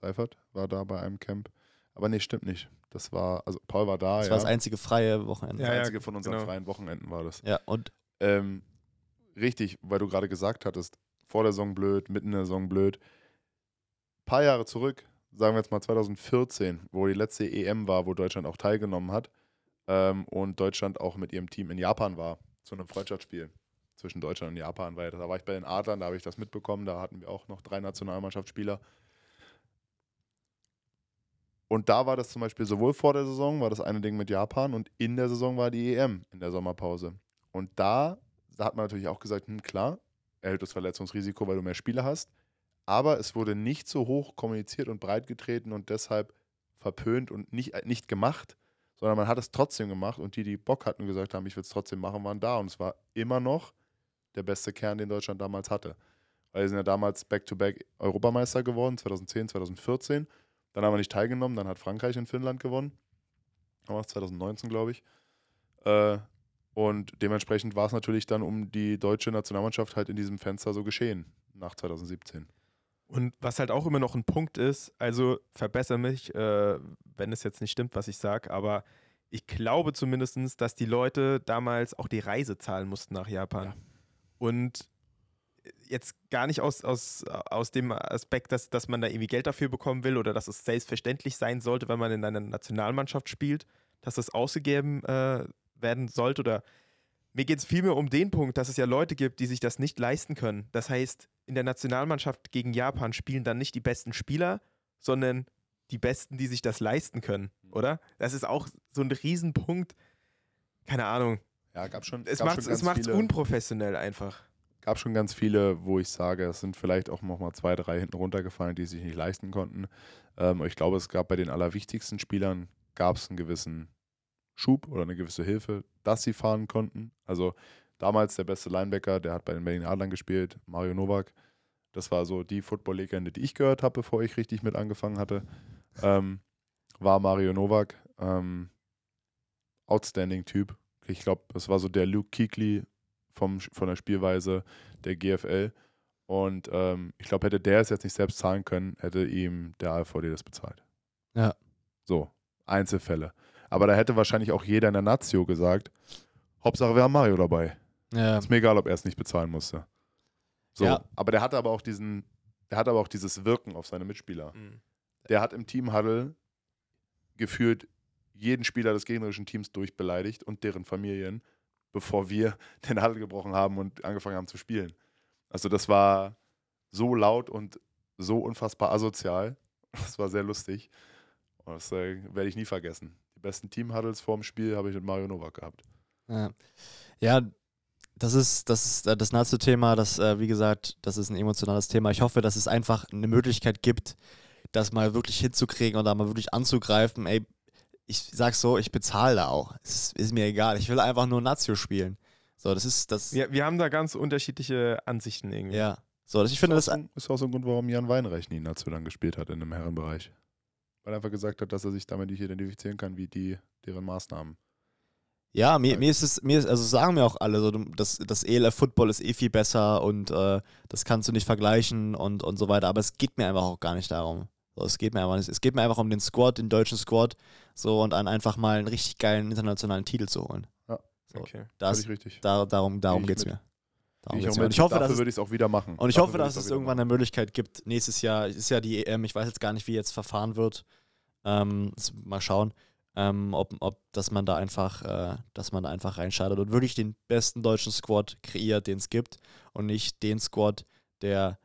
Seifert war da bei einem Camp. Aber nee, stimmt nicht. Das war, also Paul war da, Das ja. war das einzige freie Wochenende. das Ja, ja, einzige von unseren genau. freien Wochenenden war das. Ja, und Ähm, richtig, weil du gerade gesagt hattest, vor der Saison blöd, mitten in der Saison blöd. paar Jahre zurück, sagen wir jetzt mal 2014, wo die letzte EM war, wo Deutschland auch teilgenommen hat ähm, und Deutschland auch mit ihrem Team in Japan war, zu einem Freundschaftsspiel zwischen Deutschland und Japan. Weil da war ich bei den Adlern, da habe ich das mitbekommen, da hatten wir auch noch drei Nationalmannschaftsspieler. Und da war das zum Beispiel sowohl vor der Saison, war das eine Ding mit Japan und in der Saison war die EM in der Sommerpause. Und da, hat man natürlich auch gesagt, hm, klar, erhöht das Verletzungsrisiko, weil du mehr Spiele hast. Aber es wurde nicht so hoch kommuniziert und breit getreten und deshalb verpönt und nicht, äh, nicht gemacht, sondern man hat es trotzdem gemacht und die, die Bock hatten und gesagt haben, ich will es trotzdem machen, waren da. Und es war immer noch der beste Kern, den Deutschland damals hatte. Weil sie sind ja damals Back-to-Back Europameister geworden, 2010, 2014. Dann haben wir nicht teilgenommen, dann hat Frankreich in Finnland gewonnen. Damals 2019, glaube ich. Äh, und dementsprechend war es natürlich dann um die deutsche Nationalmannschaft halt in diesem Fenster so geschehen, nach 2017. Und was halt auch immer noch ein Punkt ist, also verbessere mich, äh, wenn es jetzt nicht stimmt, was ich sage, aber ich glaube zumindest, dass die Leute damals auch die Reise zahlen mussten nach Japan. Ja. Und jetzt gar nicht aus, aus, aus dem Aspekt, dass, dass man da irgendwie Geld dafür bekommen will oder dass es selbstverständlich sein sollte, wenn man in einer Nationalmannschaft spielt, dass das ausgegeben äh, werden sollte oder mir geht es vielmehr um den Punkt, dass es ja Leute gibt, die sich das nicht leisten können. Das heißt, in der Nationalmannschaft gegen Japan spielen dann nicht die besten Spieler, sondern die Besten, die sich das leisten können, oder? Das ist auch so ein Riesenpunkt. Keine Ahnung. Ja, gab schon, Es macht es macht's unprofessionell einfach. Gab schon ganz viele, wo ich sage, es sind vielleicht auch noch mal zwei, drei hinten runtergefallen, die sich nicht leisten konnten. Ähm, ich glaube, es gab bei den allerwichtigsten Spielern gab es einen gewissen Schub oder eine gewisse Hilfe, dass sie fahren konnten. Also damals der beste Linebacker, der hat bei den Berlin Adlern gespielt, Mario Novak. Das war so die Football-Legende, die ich gehört habe, bevor ich richtig mit angefangen hatte. Ähm, war Mario Novak. Ähm, outstanding Typ. Ich glaube, das war so der Luke Kuechly vom, von der Spielweise der GFL. Und ähm, ich glaube, hätte der es jetzt nicht selbst zahlen können, hätte ihm der AVD das bezahlt. Ja. So, Einzelfälle. Aber da hätte wahrscheinlich auch jeder in der Nazio gesagt, Hauptsache wir haben Mario dabei. ja, Ist mir egal, ob er es nicht bezahlen musste. So, Ja. aber der hatte aber auch diesen, der hat aber auch dieses Wirken auf seine Mitspieler. Der hat im Team Huddle gefühlt jeden Spieler des gegnerischen Teams durchbeleidigt und deren Familien, bevor wir den Handel gebrochen haben und angefangen haben zu spielen. Also das war so laut und so unfassbar asozial. Das war sehr lustig. Und das äh, werde ich nie vergessen. Die besten Team-Huddles vorm Spiel habe ich mit Mario Novak gehabt. Ja, ja das ist das, ist, äh, das Nazi-Thema, das, äh, wie gesagt, das ist ein emotionales Thema. Ich hoffe, dass es einfach eine Möglichkeit gibt, das mal wirklich hinzukriegen und da mal wirklich anzugreifen. Ey, ich sag's so, ich bezahle da auch. Es ist, ist, mir egal. Ich will einfach nur Nazio spielen. So, das ist das. Wir, wir haben da ganz unterschiedliche Ansichten irgendwie. Ja. So, das, ich finde ist das. Auch, ist auch so ein Grund, warum Jan Weinreich nie Nazio dann gespielt hat in dem Herrenbereich. Weil er einfach gesagt hat, dass er sich damit nicht identifizieren kann, wie die, deren Maßnahmen. Ja, mir, mir ist es, mir ist, also sagen mir auch alle, so, das, das ELF Football ist eh viel besser und äh, das kannst du nicht vergleichen und, und so weiter. Aber es geht mir einfach auch gar nicht darum. So, es geht mir einfach. Es geht mir einfach um den Squad, den deutschen Squad, so und an einfach mal einen richtig geilen internationalen Titel zu holen. Ja, so, okay. Das, richtig. Da, darum darum geht es mir. Darum ich, und ich hoffe, dafür würde ich es auch wieder machen. Und ich dafür hoffe, dass es irgendwann machen. eine Möglichkeit gibt. Nächstes Jahr ist ja die EM. Ich weiß jetzt gar nicht, wie jetzt verfahren wird. Ähm, mal schauen, ähm, ob, ob dass man da einfach, äh, dass man da einfach reinschaltet und wirklich den besten deutschen Squad kreiert, den es gibt und nicht den Squad, der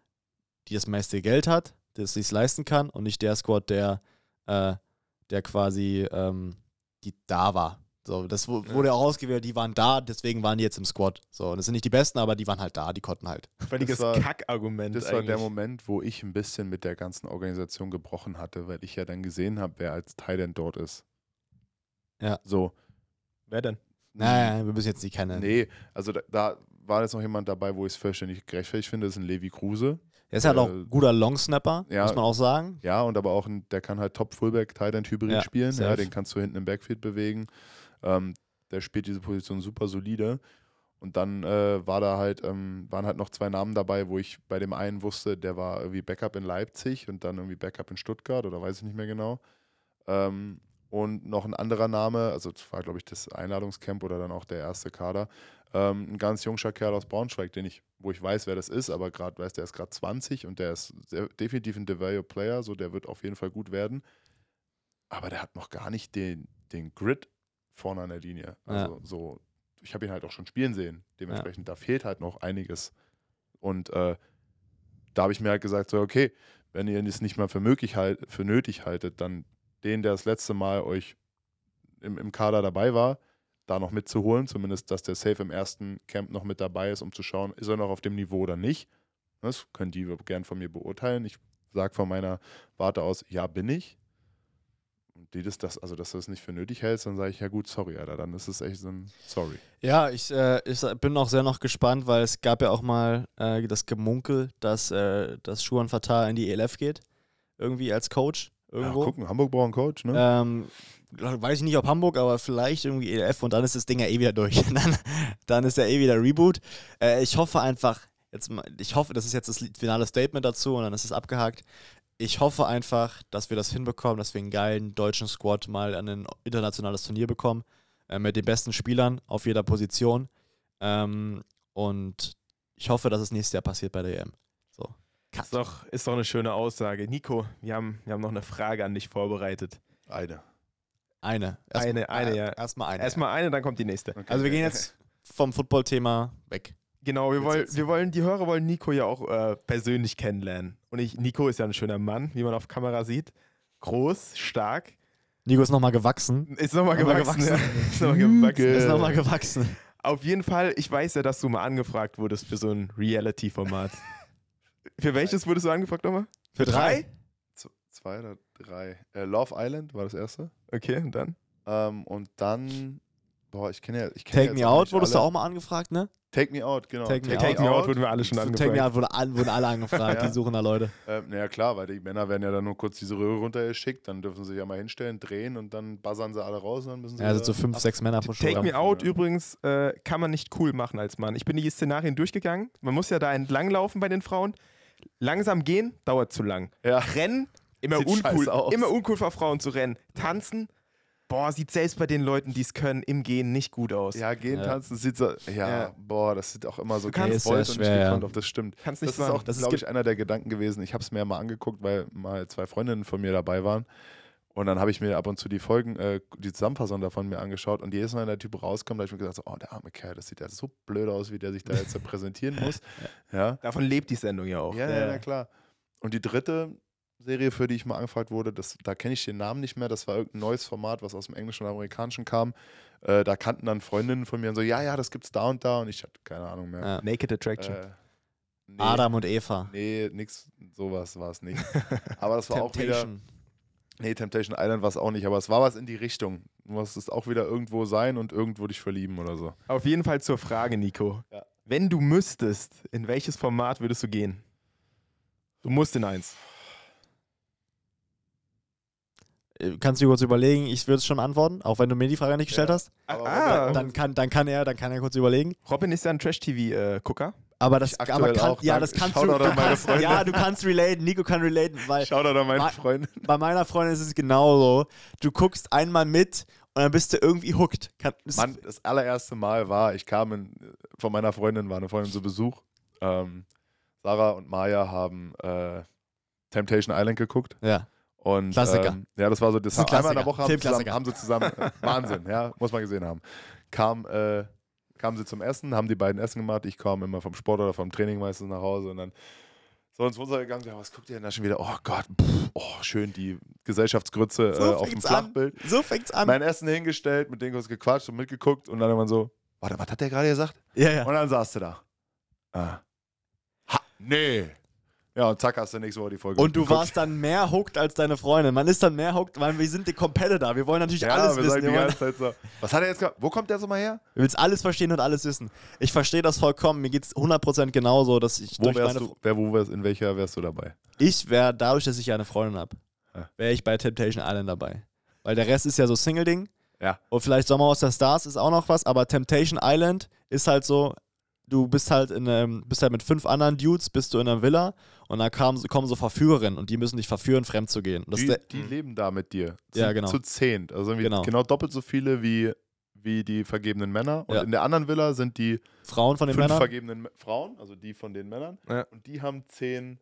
die das meiste Geld hat, der es sich leisten kann und nicht der Squad, der, äh, der quasi ähm, die da war. So, das wurde ja. auch ausgewählt, die waren da, deswegen waren die jetzt im Squad. So, und das sind nicht die Besten, aber die waren halt da, die konnten halt. Völliges Kackargument. Das war der Moment, wo ich ein bisschen mit der ganzen Organisation gebrochen hatte, weil ich ja dann gesehen habe, wer als Thailand dort ist. Ja. So. Wer denn? Naja, wir müssen jetzt nicht kennen. Nee, also da, da war jetzt noch jemand dabei, wo ich es vollständig gerechtfertigt finde, das ist ein Levi Kruse. Er ist halt äh, auch ein guter Longsnapper, ja, muss man auch sagen. Ja, und aber auch ein, der kann halt Top-Fullback, Tight Hybrid ja, spielen. Ja, den kannst du hinten im Backfield bewegen. Ähm, der spielt diese Position super solide. Und dann äh, war da halt, ähm, waren halt noch zwei Namen dabei, wo ich bei dem einen wusste, der war irgendwie Backup in Leipzig und dann irgendwie Backup in Stuttgart oder weiß ich nicht mehr genau. Ähm, und noch ein anderer Name, also das war, glaube ich, das Einladungscamp oder dann auch der erste Kader, ähm, ein ganz junger Kerl aus Braunschweig, den ich, wo ich weiß, wer das ist, aber gerade weiß, der ist gerade 20 und der ist sehr, definitiv ein Devalue Player, so der wird auf jeden Fall gut werden. Aber der hat noch gar nicht den, den Grid vorne an der Linie. Also ja. so, ich habe ihn halt auch schon spielen sehen. Dementsprechend, ja. da fehlt halt noch einiges. Und äh, da habe ich mir halt gesagt, so, okay, wenn ihr es nicht mal für, möglich halt, für nötig haltet, dann den, der das letzte Mal euch im, im Kader dabei war, da noch mitzuholen, zumindest, dass der Safe im ersten Camp noch mit dabei ist, um zu schauen, ist er noch auf dem Niveau oder nicht. Das können die gern von mir beurteilen. Ich sage von meiner Warte aus, ja, bin ich. Und die das, das, also dass du das nicht für nötig hältst, dann sage ich, ja gut, sorry, Alter, dann ist es echt so ein Sorry. Ja, ich, äh, ich bin auch sehr noch gespannt, weil es gab ja auch mal äh, das Gemunkel, dass, äh, dass Schuhan Fatah in die ELF geht. Irgendwie als Coach. Irgendwo. Ja, gucken, Hamburg braucht einen Coach, ne? Ähm, weiß ich nicht, ob Hamburg, aber vielleicht irgendwie ELF und dann ist das Ding ja eh wieder durch. dann, dann ist ja eh wieder Reboot. Äh, ich hoffe einfach, jetzt, ich hoffe, das ist jetzt das finale Statement dazu und dann ist es abgehakt. Ich hoffe einfach, dass wir das hinbekommen, dass wir einen geilen deutschen Squad mal an ein internationales Turnier bekommen, äh, mit den besten Spielern auf jeder Position. Ähm, und ich hoffe, dass es nächstes Jahr passiert bei der EM. So. Ist doch, ist doch eine schöne Aussage. Nico, wir haben, wir haben noch eine Frage an dich vorbereitet. Eine. Eine. Erst, eine, eine, ja. Erstmal eine. Erstmal eine, dann kommt die nächste. Okay. Also wir gehen jetzt vom Football-Thema weg. Genau, wir wollen, wir wollen, die Hörer wollen Nico ja auch äh, persönlich kennenlernen. Und ich, Nico ist ja ein schöner Mann, wie man auf Kamera sieht. Groß, stark. Nico ist nochmal gewachsen. Ist nochmal gewachsen. gewachsen. Ja. ist nochmal gewachsen. Ist nochmal gewachsen. Auf jeden Fall, ich weiß ja, dass du mal angefragt wurdest für so ein Reality-Format. Für welches wurdest du angefragt nochmal? Für drei? zwei oder drei. Äh, Love Island war das erste. Okay, und dann? Ähm, und dann, boah, ich kenne ja. Ich kenn Take Me Out wurdest du auch mal angefragt, ne? Take Me Out, genau. Take, Take, Take Me, Out, wurden wir alle schon angefragt. Take Me Out wurden, wurden alle angefragt, ja. die suchen da Leute. Ähm, naja, klar, weil die Männer werden ja dann nur kurz diese Röhre runtergeschickt, dann dürfen sie sich ja mal hinstellen, drehen und dann buzzern sie alle raus und dann müssen sie. Ja, also so fünf, sechs Männer pro. Take Me Out ja. übrigens äh, kann man nicht cool machen als Mann. Ich bin die Szenarien durchgegangen. Man muss ja da entlanglaufen bei den Frauen. Langsam gehen, dauert zu lang. Ja. Rennen, immer uncool. Immer uncool für Frauen zu rennen. Tanzen, boah, sieht selbst bei den Leuten, die es können, im Gehen nicht gut aus. Ja, Gehen, ja. Tanzen sieht so, ja, ja, boah, das sieht auch immer so ganz wollt und nicht gekonnt auf, das stimmt. Kannst nicht das ist auch, das ist, glaube ich, einer der Gedanken gewesen. Ich habe es mir mal angeguckt, weil mal zwei Freundinnen von mir dabei waren. Und dann habe ich mir ab und zu die Folgen, äh, die Zusammenfassung davon mir angeschaut und jedes Mal, wenn der Typ rauskommt, habe ich mir gedacht, so, oh, der arme Kerl, das sieht ja so blöd aus, wie der sich da jetzt präsentieren muss. Ja, Davon lebt die Sendung ja auch. ja, ja, ja, klar. Und die dritte Serie, für die ich mal angefragt wurde, das, da kenne ich den Namen nicht mehr, das war irgendein neues Format, was aus dem Englischen und Amerikanischen kam. Äh, da kannten dann Freundinnen von mir und so, ja, ja, das gibt's da und da und ich hatte keine Ahnung mehr. Ja. Naked Attraction. Äh, nee, Adam und Eva. Nee, nix, sowas war es nicht. Aber das war auch wieder. Temptation. Nee, Temptation Island war es auch nicht, aber es war was in die Richtung. Du musst es auch wieder irgendwo sein und irgendwo dich verlieben oder so. Auf jeden Fall zur Frage, Nico. Ja. Wenn du müsstest, in welches Format würdest du gehen? Du musst in eins. Äh, Kannst du dir kurz überlegen, ich würde es schon antworten, auch wenn du mir die Frage nicht gestellt Ja. hast. Aber ah, Dann kann, dann kann er, dann kann er kurz überlegen. Robin ist ja ein Trash-TV-Gucker. Aber das, aber kann, auch. ja, das kannst du, Shoutout du an meine kannst, ja, du kannst relaten, Nico kann relaten, weil Schau da meine Freundin. bei meiner Freundin ist es genauso. Du guckst einmal mit und dann bist du irgendwie hooked. Kann, das- Mann, das allererste Mal war, ich kam in, von meiner Freundin, war eine Freundin zu Besuch. Ähm, Sarah und Maya haben äh, Temptation Island geguckt. ja. Und, Klassiker. Ähm, ja, das war so, das Das einmal in der. Woche haben sie, zusammen, haben sie zusammen, äh, Wahnsinn, ja, muss man gesehen haben. Kam, äh, kamen sie zum Essen, haben die beiden Essen gemacht. Ich kam immer vom Sport oder vom Training meistens nach Hause und dann so ins Wohnzimmer gegangen, ja, was guckt ihr denn da schon wieder? Oh Gott, pff, oh, schön die Gesellschaftsgrütze So äh, auf dem Flachbild. An. So fängt's an. Mein Essen hingestellt, mit denen kurz gequatscht und mitgeguckt und dann irgendwann so, warte, was hat der gerade gesagt? ja, ja. Und dann saß du da. Ah. Ha, nee. Ja, und zack, hast du nächste Woche die Folge Und du geguckt. warst dann mehr hooked als deine Freundin. Man ist dann mehr hooked, weil wir sind die Competitor. Wir wollen natürlich ja, alles wir wissen. die ganze Zeit so, was hat er jetzt gemacht? Wo kommt der so mal her? wir willst alles verstehen und alles wissen. Ich verstehe das vollkommen. Mir geht's 100% genauso, dass ich Wo durch wärst meine du, wer, wo wärst, in welcher wärst du dabei? Ich wäre, dadurch, dass ich ja eine Freundin habe, Ja. wäre ich bei Temptation Island dabei. Weil der Rest ist ja so Single-Ding. Ja. Und vielleicht Sommerhaus der Stars ist auch noch was, aber Temptation Island ist halt so, du bist halt in einem, bist halt mit fünf anderen Dudes, bist du in einer Villa und da kamen, kommen so Verführerinnen und die müssen dich verführen, fremd zu gehen. Die, die leben da mit dir. Zu, Ja, genau. Zu zehnt. Also irgendwie Genau. genau. doppelt so viele wie, wie die vergebenen Männer. Und Ja. in der anderen Villa sind die Frauen von den fünf Männern, vergebenen Frauen, also die von den Männern. Ja. Und die haben zehn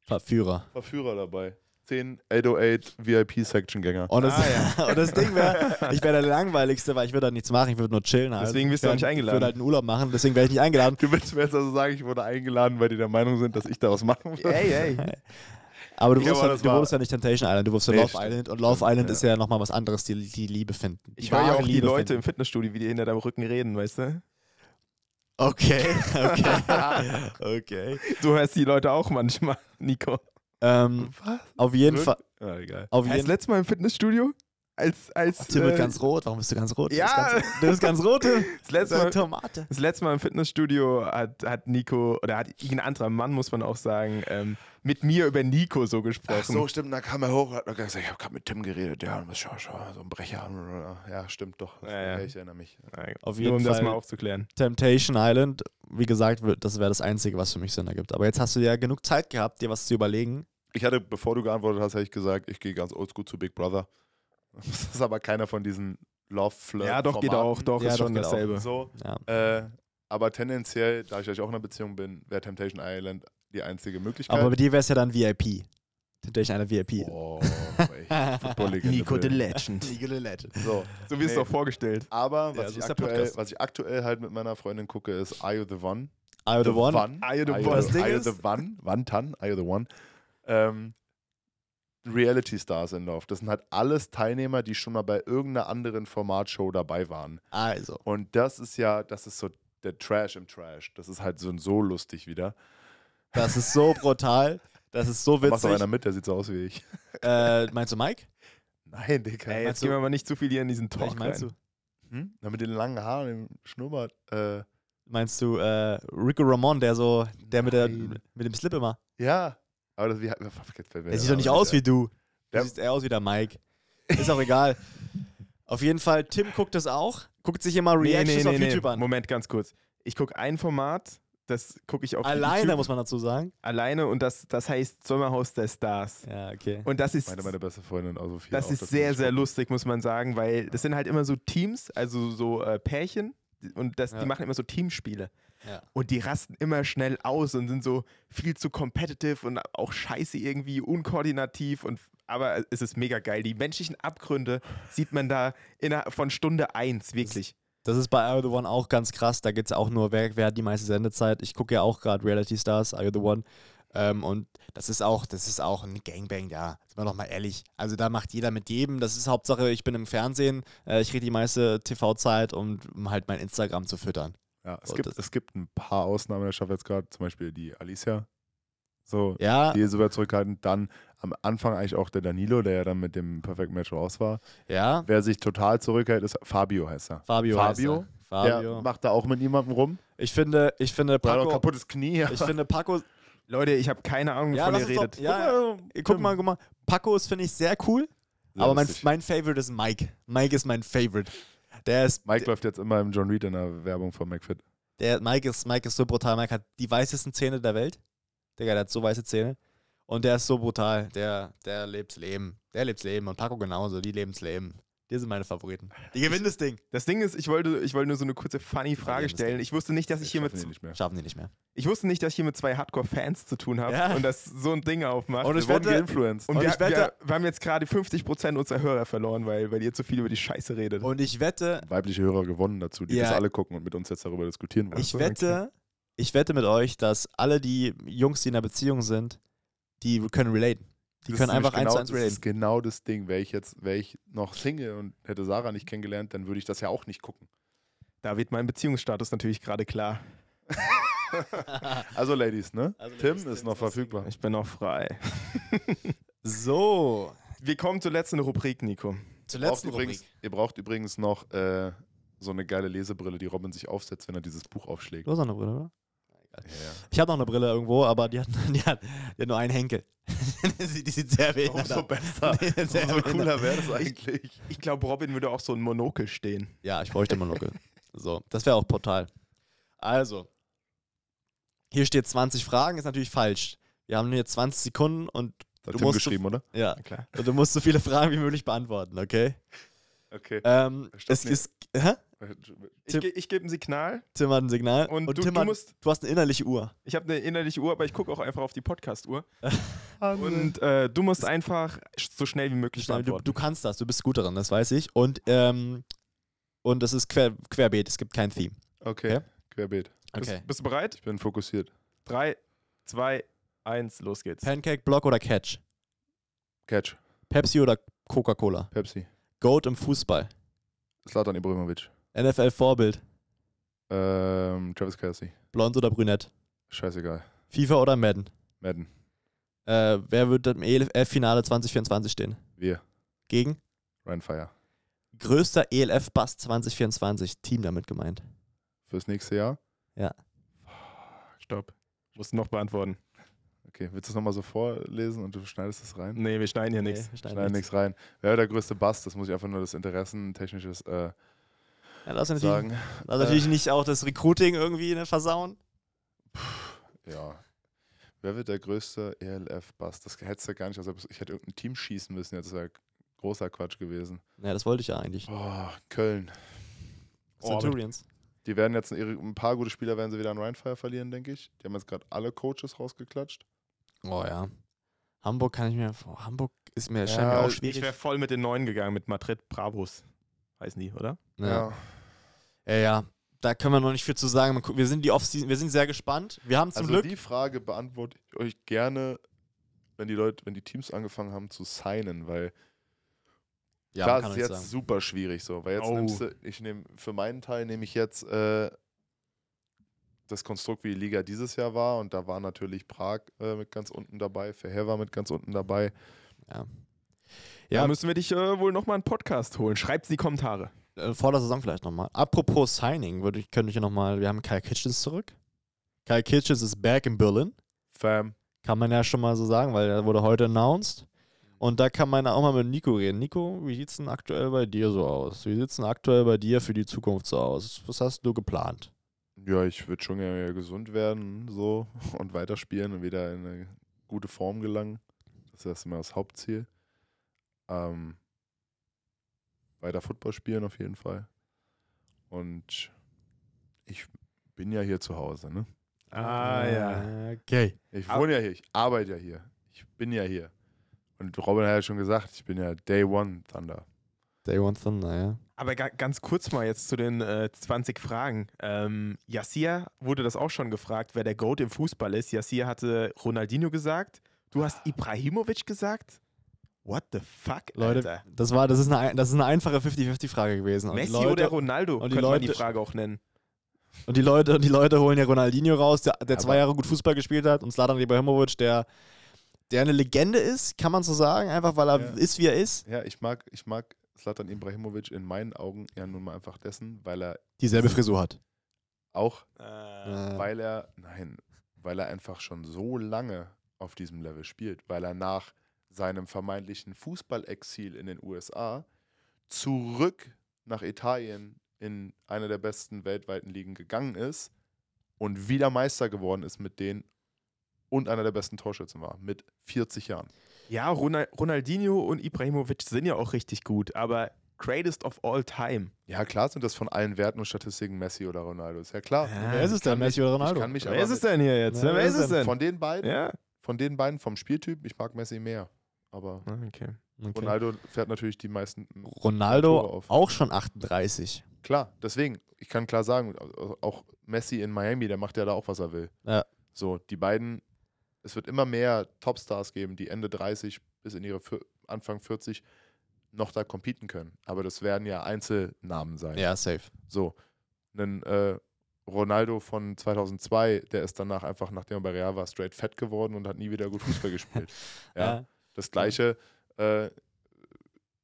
Verführer. Verführer dabei. Zehn 808 VIP-Section-Gänger. Und das, Ah, und das Ding wäre, ich wäre der langweiligste, weil ich würde halt nichts machen, ich würde nur chillen halt. Deswegen bist du nicht würd- eingeladen. Ich würde halt einen Urlaub machen, deswegen wäre ich nicht eingeladen. Du willst mir jetzt also sagen, ich wurde eingeladen, weil die der Meinung sind, dass ich daraus machen will? Ey, ey. Aber du Ja, wurdest, ja, das du wurdest ja nicht Temptation Island, du wurdest ja Nee, Love. Island und Love Island ja. ist ja nochmal was anderes, die, die Liebe finden. Die Ich höre ja auch die Liebe Leute finden. im Fitnessstudio, wie die hinter deinem Rücken reden, weißt du? Okay, okay, okay. Du hörst die Leute auch manchmal, Nico. Ähm, Was? auf jeden? Fall. Ah, egal. Auf Als jeden letztes Mal im Fitnessstudio? Als, als, Tim wird äh, ganz rot. Warum bist du ganz rot? Du Ja. bist ganz, du bist ganz rot. Tim. das letzte Das Mal, Tomate. Das letzte Mal im Fitnessstudio hat, hat Nico, oder hat irgendein anderer Mann, muss man auch sagen, ähm, mit mir über Nico so gesprochen. Ach so, stimmt, da kam er hoch und hat gesagt, ich habe gerade mit Tim geredet, ja, das ist schon, schon so ein Brecher. Ja, stimmt doch. Ja, ja. Ich erinnere mich. Nein, Auf Nur jeden um das Fall. mal aufzuklären. Temptation Island, wie gesagt, das wäre das Einzige, was für mich Sinn ergibt. Aber jetzt hast du ja genug Zeit gehabt, dir was zu überlegen. Ich hatte, bevor du geantwortet hast, hätte ich gesagt, ich gehe ganz oldschool zu Big Brother. Das ist aber keiner von diesen love flirt Ja, doch, geht auch. Doch, Ja, ist doch, schon dasselbe. So, Ja. äh, aber tendenziell, da ich euch auch in einer Beziehung bin, wäre Temptation Island die einzige Möglichkeit. Aber bei dir wäre es ja dann VIP. Temptation Island VIP. oh, echt, Nico the bin. Legend. So, So wie es Nee. doch vorgestellt. aber Ja, was, so ich aktuell, was ich aktuell halt mit meiner Freundin gucke, ist Are You the One? Are you the one? Are you the one? Das Ding Are you the one? Wantan? Are you the one? Ähm, Reality Stars in Lauf. Das sind halt alles Teilnehmer, die schon mal bei irgendeiner anderen Formatshow dabei waren. Also. Und das ist ja, das ist so der Trash im Trash. Das ist halt so, so lustig wieder. Das ist so brutal. Das ist so Da macht doch witzig. einer mit, der sieht so aus wie ich. Äh, meinst du Mike? Nein, Digga. Ey, jetzt gehen wir mal nicht zu viel hier in diesen Talk meinst rein. du? Hm? Na, mit den langen Haaren, dem Schnurrbart. Äh, Meinst du äh, Rico Ramon, der so, der mit, der mit dem Slip immer? ja, aber das wie. Jetzt fällt mir Der sieht doch nicht aus wie du. Du Der- siehst eher aus wie der Mike. Ist auch egal. Auf jeden Fall, Tim guckt das auch. Guckt sich immer Reactions auf YouTube an. Moment, ganz kurz. Ich gucke ein Format, das gucke ich auf Alleine, YouTube muss man dazu sagen. alleine und das, das heißt Sommerhaus der Stars. Ja, okay. Und das ist, Meine, meine beste Freundin, also viel das auch, ist muss sehr, sehr lustig, muss man sagen, weil das sind halt immer so Teams, also so äh, Pärchen und das, Ja. die machen immer so Teamspiele. Ja. Und die rasten immer schnell aus und sind so viel zu competitive und auch scheiße irgendwie, unkoordinativ und aber es ist mega geil. Die menschlichen Abgründe sieht man da innerhalb von Stunde 1, wirklich. Das ist bei Are The One auch ganz krass. Da geht es auch nur, wer, wer hat die meiste Sendezeit. Ich gucke ja auch gerade Reality Stars, Are You The One. Ähm, und das ist auch, das ist auch ein Gangbang, ja. Sind wir doch mal ehrlich. Also da macht jeder mit jedem. Das ist Hauptsache, ich bin im Fernsehen, äh, ich kriege die meiste TV-Zeit, um, um halt mein Instagram zu füttern. Ja, es, gibt, es gibt ein paar Ausnahmen, ich schaffe jetzt gerade, zum Beispiel die Alicia. So, Ja, die ist super zurückhaltend. Dann am Anfang eigentlich auch der Danilo, der ja dann mit dem Perfect Match raus war. ja. Wer sich total zurückhält, ist Fabio heißt er. Fabio. Fabio? heißt er. Der Fabio. macht da auch mit niemandem rum. Ich finde, ich finde Der hat Paco. kaputtes Knie. Ich finde Paco. Leute, ich habe keine Ahnung, Ja, wovon lass ihr uns doch, redet. ja, ja. Guck mal, guck mal. Paco ist, finde ich, sehr cool. Sehr aber mein, mein Favorite ist Mike. Mike ist mein Favorite. Der ist. Mike läuft jetzt immer im John Reed in der Werbung von McFit. Der Mike ist, Mike ist so brutal. Mike hat die weißesten Zähne der Welt. Digga, der hat so weiße Zähne. Und der ist so brutal. Der, der lebt's Leben. Der lebt's Leben. Und Paco genauso. Die leben's Leben. Die sind meine Favoriten. Die gewinnen das Ding. Das Ding ist, ich wollte, ich wollte nur so eine kurze funny Frage stellen. Ich wusste nicht, dass ich hier mit, Schaffen die nicht mehr. Schaffen die nicht mehr. ich wusste nicht, dass ich hier mit zwei Hardcore-Fans zu tun habe Ja. und das so ein Ding aufmacht. Und Wir ich wurden wette, geinfluenced. Und Und wir, ich wette- wir, wir haben jetzt gerade 50% unserer Hörer verloren, weil, weil ihr zu viel über die Scheiße redet. und ich wette, weibliche Hörer gewonnen dazu, die Ja. das alle gucken und mit uns jetzt darüber diskutieren wollen. ich wette, ich wette mit euch, dass alle die Jungs, die in einer Beziehung sind, die können relaten. Die Das können ist einfach nämlich eins zu genau, eins Das ist genau das Ding. Wäre ich jetzt, wäre ich noch Single und hätte Sarah nicht kennengelernt, dann würde ich das ja auch nicht gucken. Da wird mein Beziehungsstatus natürlich gerade klar. Also Ladies, ne? Also, Tim Ladies, ist Tim noch ist verfügbar. Ich bin noch frei. So, Wir kommen zur letzten Rubrik, Nico. zur Ihr braucht, letzten übrigens, Rubrik. ihr braucht übrigens noch äh, so eine geile Lesebrille, die Robin sich aufsetzt, wenn er dieses Buch aufschlägt. Du hast auch eine Brille, oder? Ja, Ich habe noch eine Brille irgendwo, aber die hat, die hat, die hat nur einen Henkel. die, die sieht sehr behindert Umso aus. besser. Sieht sehr Umso cooler wäre das eigentlich. Ich glaube, Robin würde auch so ein Monokel stehen. Ja, ich bräuchte Monokel. So, das wäre auch Portal. Also, hier steht 20 Fragen, ist natürlich falsch. Wir haben hier 20 Sekunden und Hat Du Tim musst geschrieben, oder? ja, klar. und du musst so viele Fragen wie möglich beantworten, okay? Okay. Ähm, Stopp, es nee. ist, hä? Ich, Tim- ge ich gebe ein Signal Tim hat ein Signal und, und, du, Tim du hat, musst. du hast eine innerliche Uhr. Ich habe eine innerliche Uhr, aber ich gucke auch einfach auf die Podcast-Uhr. Und äh, du musst einfach so schnell wie möglich Schnell, du, beantworten. du kannst das, du bist gut darin, das weiß ich. Und, ähm, und es ist quer, querbeet, es gibt kein Theme. okay, Okay. querbeet. bist, bist du bereit? Ich bin fokussiert. Drei, zwei, eins, los geht's. Pancake, Block oder Catch? Catch, Pepsi oder Coca-Cola? Pepsi, Goat im Fußball. Slatan Ibrahimovic, NFL-Vorbild. ähm, Travis Kelsey. Blond oder brünett? Scheißegal. FIFA oder Madden? Madden. Äh, wer wird im ELF-Finale 2024 stehen? Wir. Gegen? Ryan Fire. Größter ELF-Bass 2024. Team damit gemeint. Fürs nächste Jahr. Stopp. Musst du noch beantworten. Okay, willst du es nochmal so vorlesen und du schneidest es rein? Nee, wir schneiden hier Nee, nichts. wir schneiden Schneid nichts. rein. Wer der größte Bass? Das muss ich einfach nur das interessentechnisches äh, Ja, lass natürlich, sagen. lass natürlich nicht auch das Recruiting irgendwie ne, versauen. Ja. Wer wird der größte ELF-Bass? Das hättest du gar nicht. Also ich hätte irgendein Team schießen müssen. Jetzt wäre großer Quatsch gewesen. Ja, das wollte ich ja eigentlich. Boah, Köln. Oh, Centurions. Die werden jetzt ihre, ein paar gute Spieler werden sie wieder an Rheinfire verlieren, denke ich. Die haben jetzt gerade alle Coaches rausgeklatscht. Oh ja. Hamburg kann ich mir. Oh, Hamburg ist mir, Ja, scheint mir auch ich schwierig. Ich wäre voll mit den Neuen gegangen, mit Madrid Bravos. Heißen die, oder? ja. ja, ja. Da können wir noch nicht viel zu sagen. Wir sind die Offseason, wir sind sehr gespannt. Wir haben zum Also Glück. die Frage beantworte ich euch gerne, wenn die Leute, wenn die Teams angefangen haben zu signen, weil ja, klar ist jetzt sagen. super schwierig so. Weil jetzt Oh. nimmst du, ich nehme für meinen Teil nehme ich jetzt äh, das Konstrukt, wie die Liga dieses Jahr war und da war natürlich Prag äh, mit ganz unten dabei, Verheer war mit ganz unten dabei. Ja, Ja. müssen wir dich äh, wohl nochmal einen Podcast holen. Schreib's in die Kommentare. Äh, vor der Saison vielleicht nochmal. Apropos Signing, würde ich, könnte ich nochmal. Wir haben Kyle Kitchens zurück. Kyle Kitchens ist back in Berlin. Fam. Kann man ja schon mal so sagen, weil er wurde heute announced. Und da kann man auch mal mit Nico reden. Nico, wie sieht's denn aktuell bei dir so aus? Wie sieht's denn aktuell bei dir für die Zukunft so aus? Was hast du geplant? Ja, ich würde schon gerne gesund werden so und weiterspielen und wieder in eine gute Form gelangen. Das ist erstmal das Hauptziel. Ähm, weiter Football spielen auf jeden Fall. Und ich bin ja hier zu Hause, ne? Ah, ja. Okay. Ich Ab- wohne ja hier, ich arbeite ja hier. Ich bin ja hier. Und Robin hat ja schon gesagt, ich bin ja Day One Thunder. Day One Thunder, ja. Aber ga ganz kurz mal jetzt zu den äh, 20 Fragen. Ähm, Yassir wurde das auch schon gefragt, wer der Goat im Fußball ist. Yassir hatte Ronaldinho gesagt. Du hast Ibrahimovic gesagt. What the fuck, Leute, Alter? das war, das ist eine, das ist eine einfache 50-50-Frage gewesen. Und Messi Leute, oder Ronaldo, und die könnte man die Leute- Frage auch nennen. Und die Leute, und die Leute holen ja Ronaldinho raus, der, der zwei Jahre gut Fußball gespielt hat, und Zlatan Ibrahimovic, der, der eine Legende ist, kann man so sagen, einfach weil er Ja. ist, wie er ist. Ja, ich mag, ich mag Zlatan Ibrahimovic in meinen Augen ja nun mal einfach dessen, weil er Dieselbe Frisur hat. auch, Äh, weil er, nein, weil er einfach schon so lange auf diesem Level spielt, weil er nach seinem vermeintlichen Fußballexil in den USA zurück nach Italien in eine der besten weltweiten Ligen gegangen ist und wieder Meister geworden ist mit denen und einer der besten Torschützen war, mit 40 Jahren. Ja, Ronal Ronaldinho und Ibrahimovic sind ja auch richtig gut, aber greatest of all time. Ja, klar sind das von allen Werten und Statistiken Messi oder Ronaldo. Ist ja klar. Ja, Wer ist es denn, Messi oder Ich Ronaldo? kann mich Wer aber ist es denn hier jetzt? Ja, wer ist es denn? Von den beiden, ja. von den beiden vom Spieltyp, ich mag Messi mehr. Aber Ah, Okay. Okay. Ronaldo fährt natürlich die meisten. Ronaldo auch schon 38. Klar, deswegen, ich kann klar sagen, auch Messi in Miami, der macht ja da auch, was er will. Ja. So, die beiden, es wird immer mehr Topstars geben, die Ende 30 bis in ihre Anfang 40 noch da competen können. Aber das werden ja Einzelnamen sein. Ja, safe. So, ein äh, Ronaldo von 2002, der ist danach einfach, nachdem er bei Real war, straight fett geworden und hat nie wieder gut Fußball gespielt. Ja, das gleiche äh,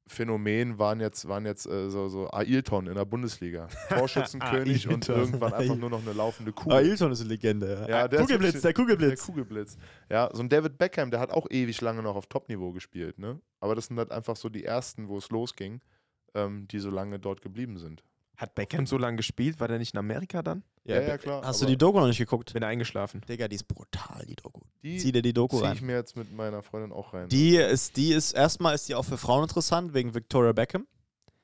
Phänomen waren jetzt, waren jetzt äh, so, so Ailton in der Bundesliga. Torschützenkönig und irgendwann einfach nur noch eine laufende Kugel. Ailton ist eine Legende. Ja, der ist Kugelblitz, wirklich- der Kugelblitz. Der Kugelblitz. Ja, so ein David Beckham, der hat auch ewig lange noch auf Topniveau gespielt, ne? Aber das sind halt einfach so die ersten, wo es losging, ähm, die so lange dort geblieben sind. Hat Beckham so lange gespielt? War der nicht in Amerika dann? Ja, ja, klar, Hast du die Doku noch nicht geguckt? Bin eingeschlafen. Digga, die ist brutal, die Doku. Die Zieh dir die Doku ziehe rein. ich mir jetzt mit meiner Freundin auch rein. Die ist, die ist, erstmal ist die auch für Frauen interessant, wegen Victoria Beckham.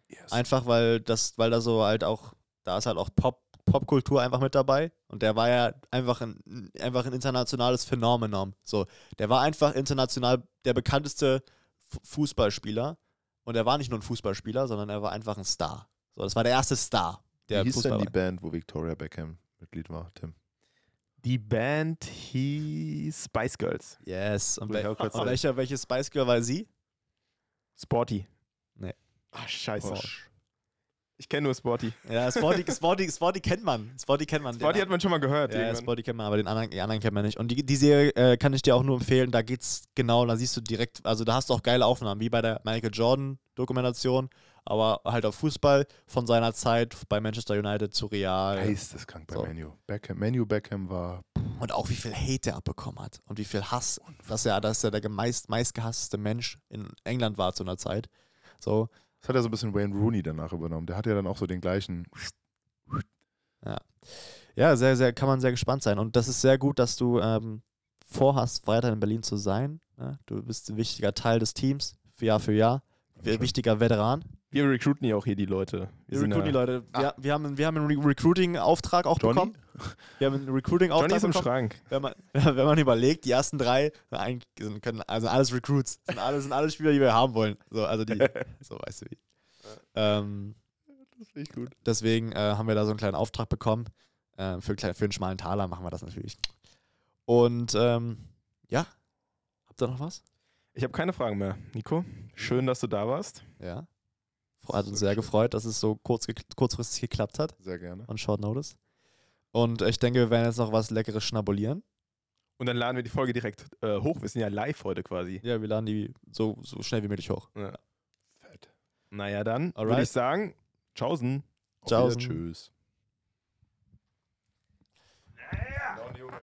Yes. Einfach weil das, weil da so halt auch, da ist halt auch Pop, Popkultur einfach mit dabei. Und der war ja einfach ein, einfach ein internationales Phänomenon. So, der war einfach international der bekannteste Fu- Fußballspieler. Und er war nicht nur ein Fußballspieler, sondern er war einfach ein Star. So, das war der erste Star, der Wie hieß Fußball denn die. Band, wo Victoria Beckham Mitglied war, Tim? Die Band hieß Spice Girls. Yes. Und, wel und welcher, welche Spice Girl war sie? Sporty. Nee. Ah, scheiße. Porsche. Ich kenne nur Sporty. Ja, Sporty, Sporty, Sporty kennt man. Sporty kennt man. Sporty Den- hat man schon mal gehört. Ja, irgendwann. Spotty kennt man, aber den anderen, die anderen kennt man nicht. Und die, die Serie äh, kann ich dir auch nur empfehlen. Da geht's genau, da siehst du direkt, also da hast du auch geile Aufnahmen, wie bei der Michael Jordan Dokumentation, aber halt auf Fußball von seiner Zeit bei Manchester United zu Real. Geisteskrank bei So. Manu. Beckham, Manu Beckham war Und auch wie viel Hate er abbekommen hat und wie viel Hass, dass er, dass er der meist, meistgehasste Mensch in England war zu einer Zeit. So, Das hat ja so ein bisschen Wayne Rooney danach übernommen. Der hat ja dann auch so den gleichen. ja, sehr, sehr, kann man sehr gespannt sein. Und das ist sehr gut, dass du ähm, vorhast, weiter in Berlin zu sein. Ne? Du bist ein wichtiger Teil des Teams, Jahr für Jahr. Ein wichtiger Veteran. Wir recruiten ja auch hier die Leute. Wir sind recruiten die Leute. Wir, wir haben, wir haben einen Re Recruiting-Auftrag auch Johnny? bekommen. Wir haben einen Johnny Recruiting-Auftrag ist im. Schrank. Wenn man, wenn man überlegt, die ersten drei sind, können, also alles Recruits. Sind alles, sind alles Spieler, die wir haben wollen. So, also die, so weißt du wie. Ähm, Das finde ich gut. deswegen äh, haben wir da so einen kleinen Auftrag bekommen. Ähm, für, für einen schmalen Taler machen wir das natürlich. Und ähm, ja, habt ihr noch was? Ich habe keine Fragen mehr. Nico, schön, dass du da warst. Ja. Hat uns Sehr schön. gefreut, dass es so kurz, kurzfristig geklappt hat. Sehr gerne. on Short Notice. Und ich denke, wir werden jetzt noch was Leckeres schnabulieren. Und dann laden wir die Folge direkt äh, hoch. Wir sind ja live heute quasi. Ja, wir laden die so, so schnell wie möglich hoch. Fett. Naja, dann würde ich sagen, tschaußen. Wieder, Tschüss.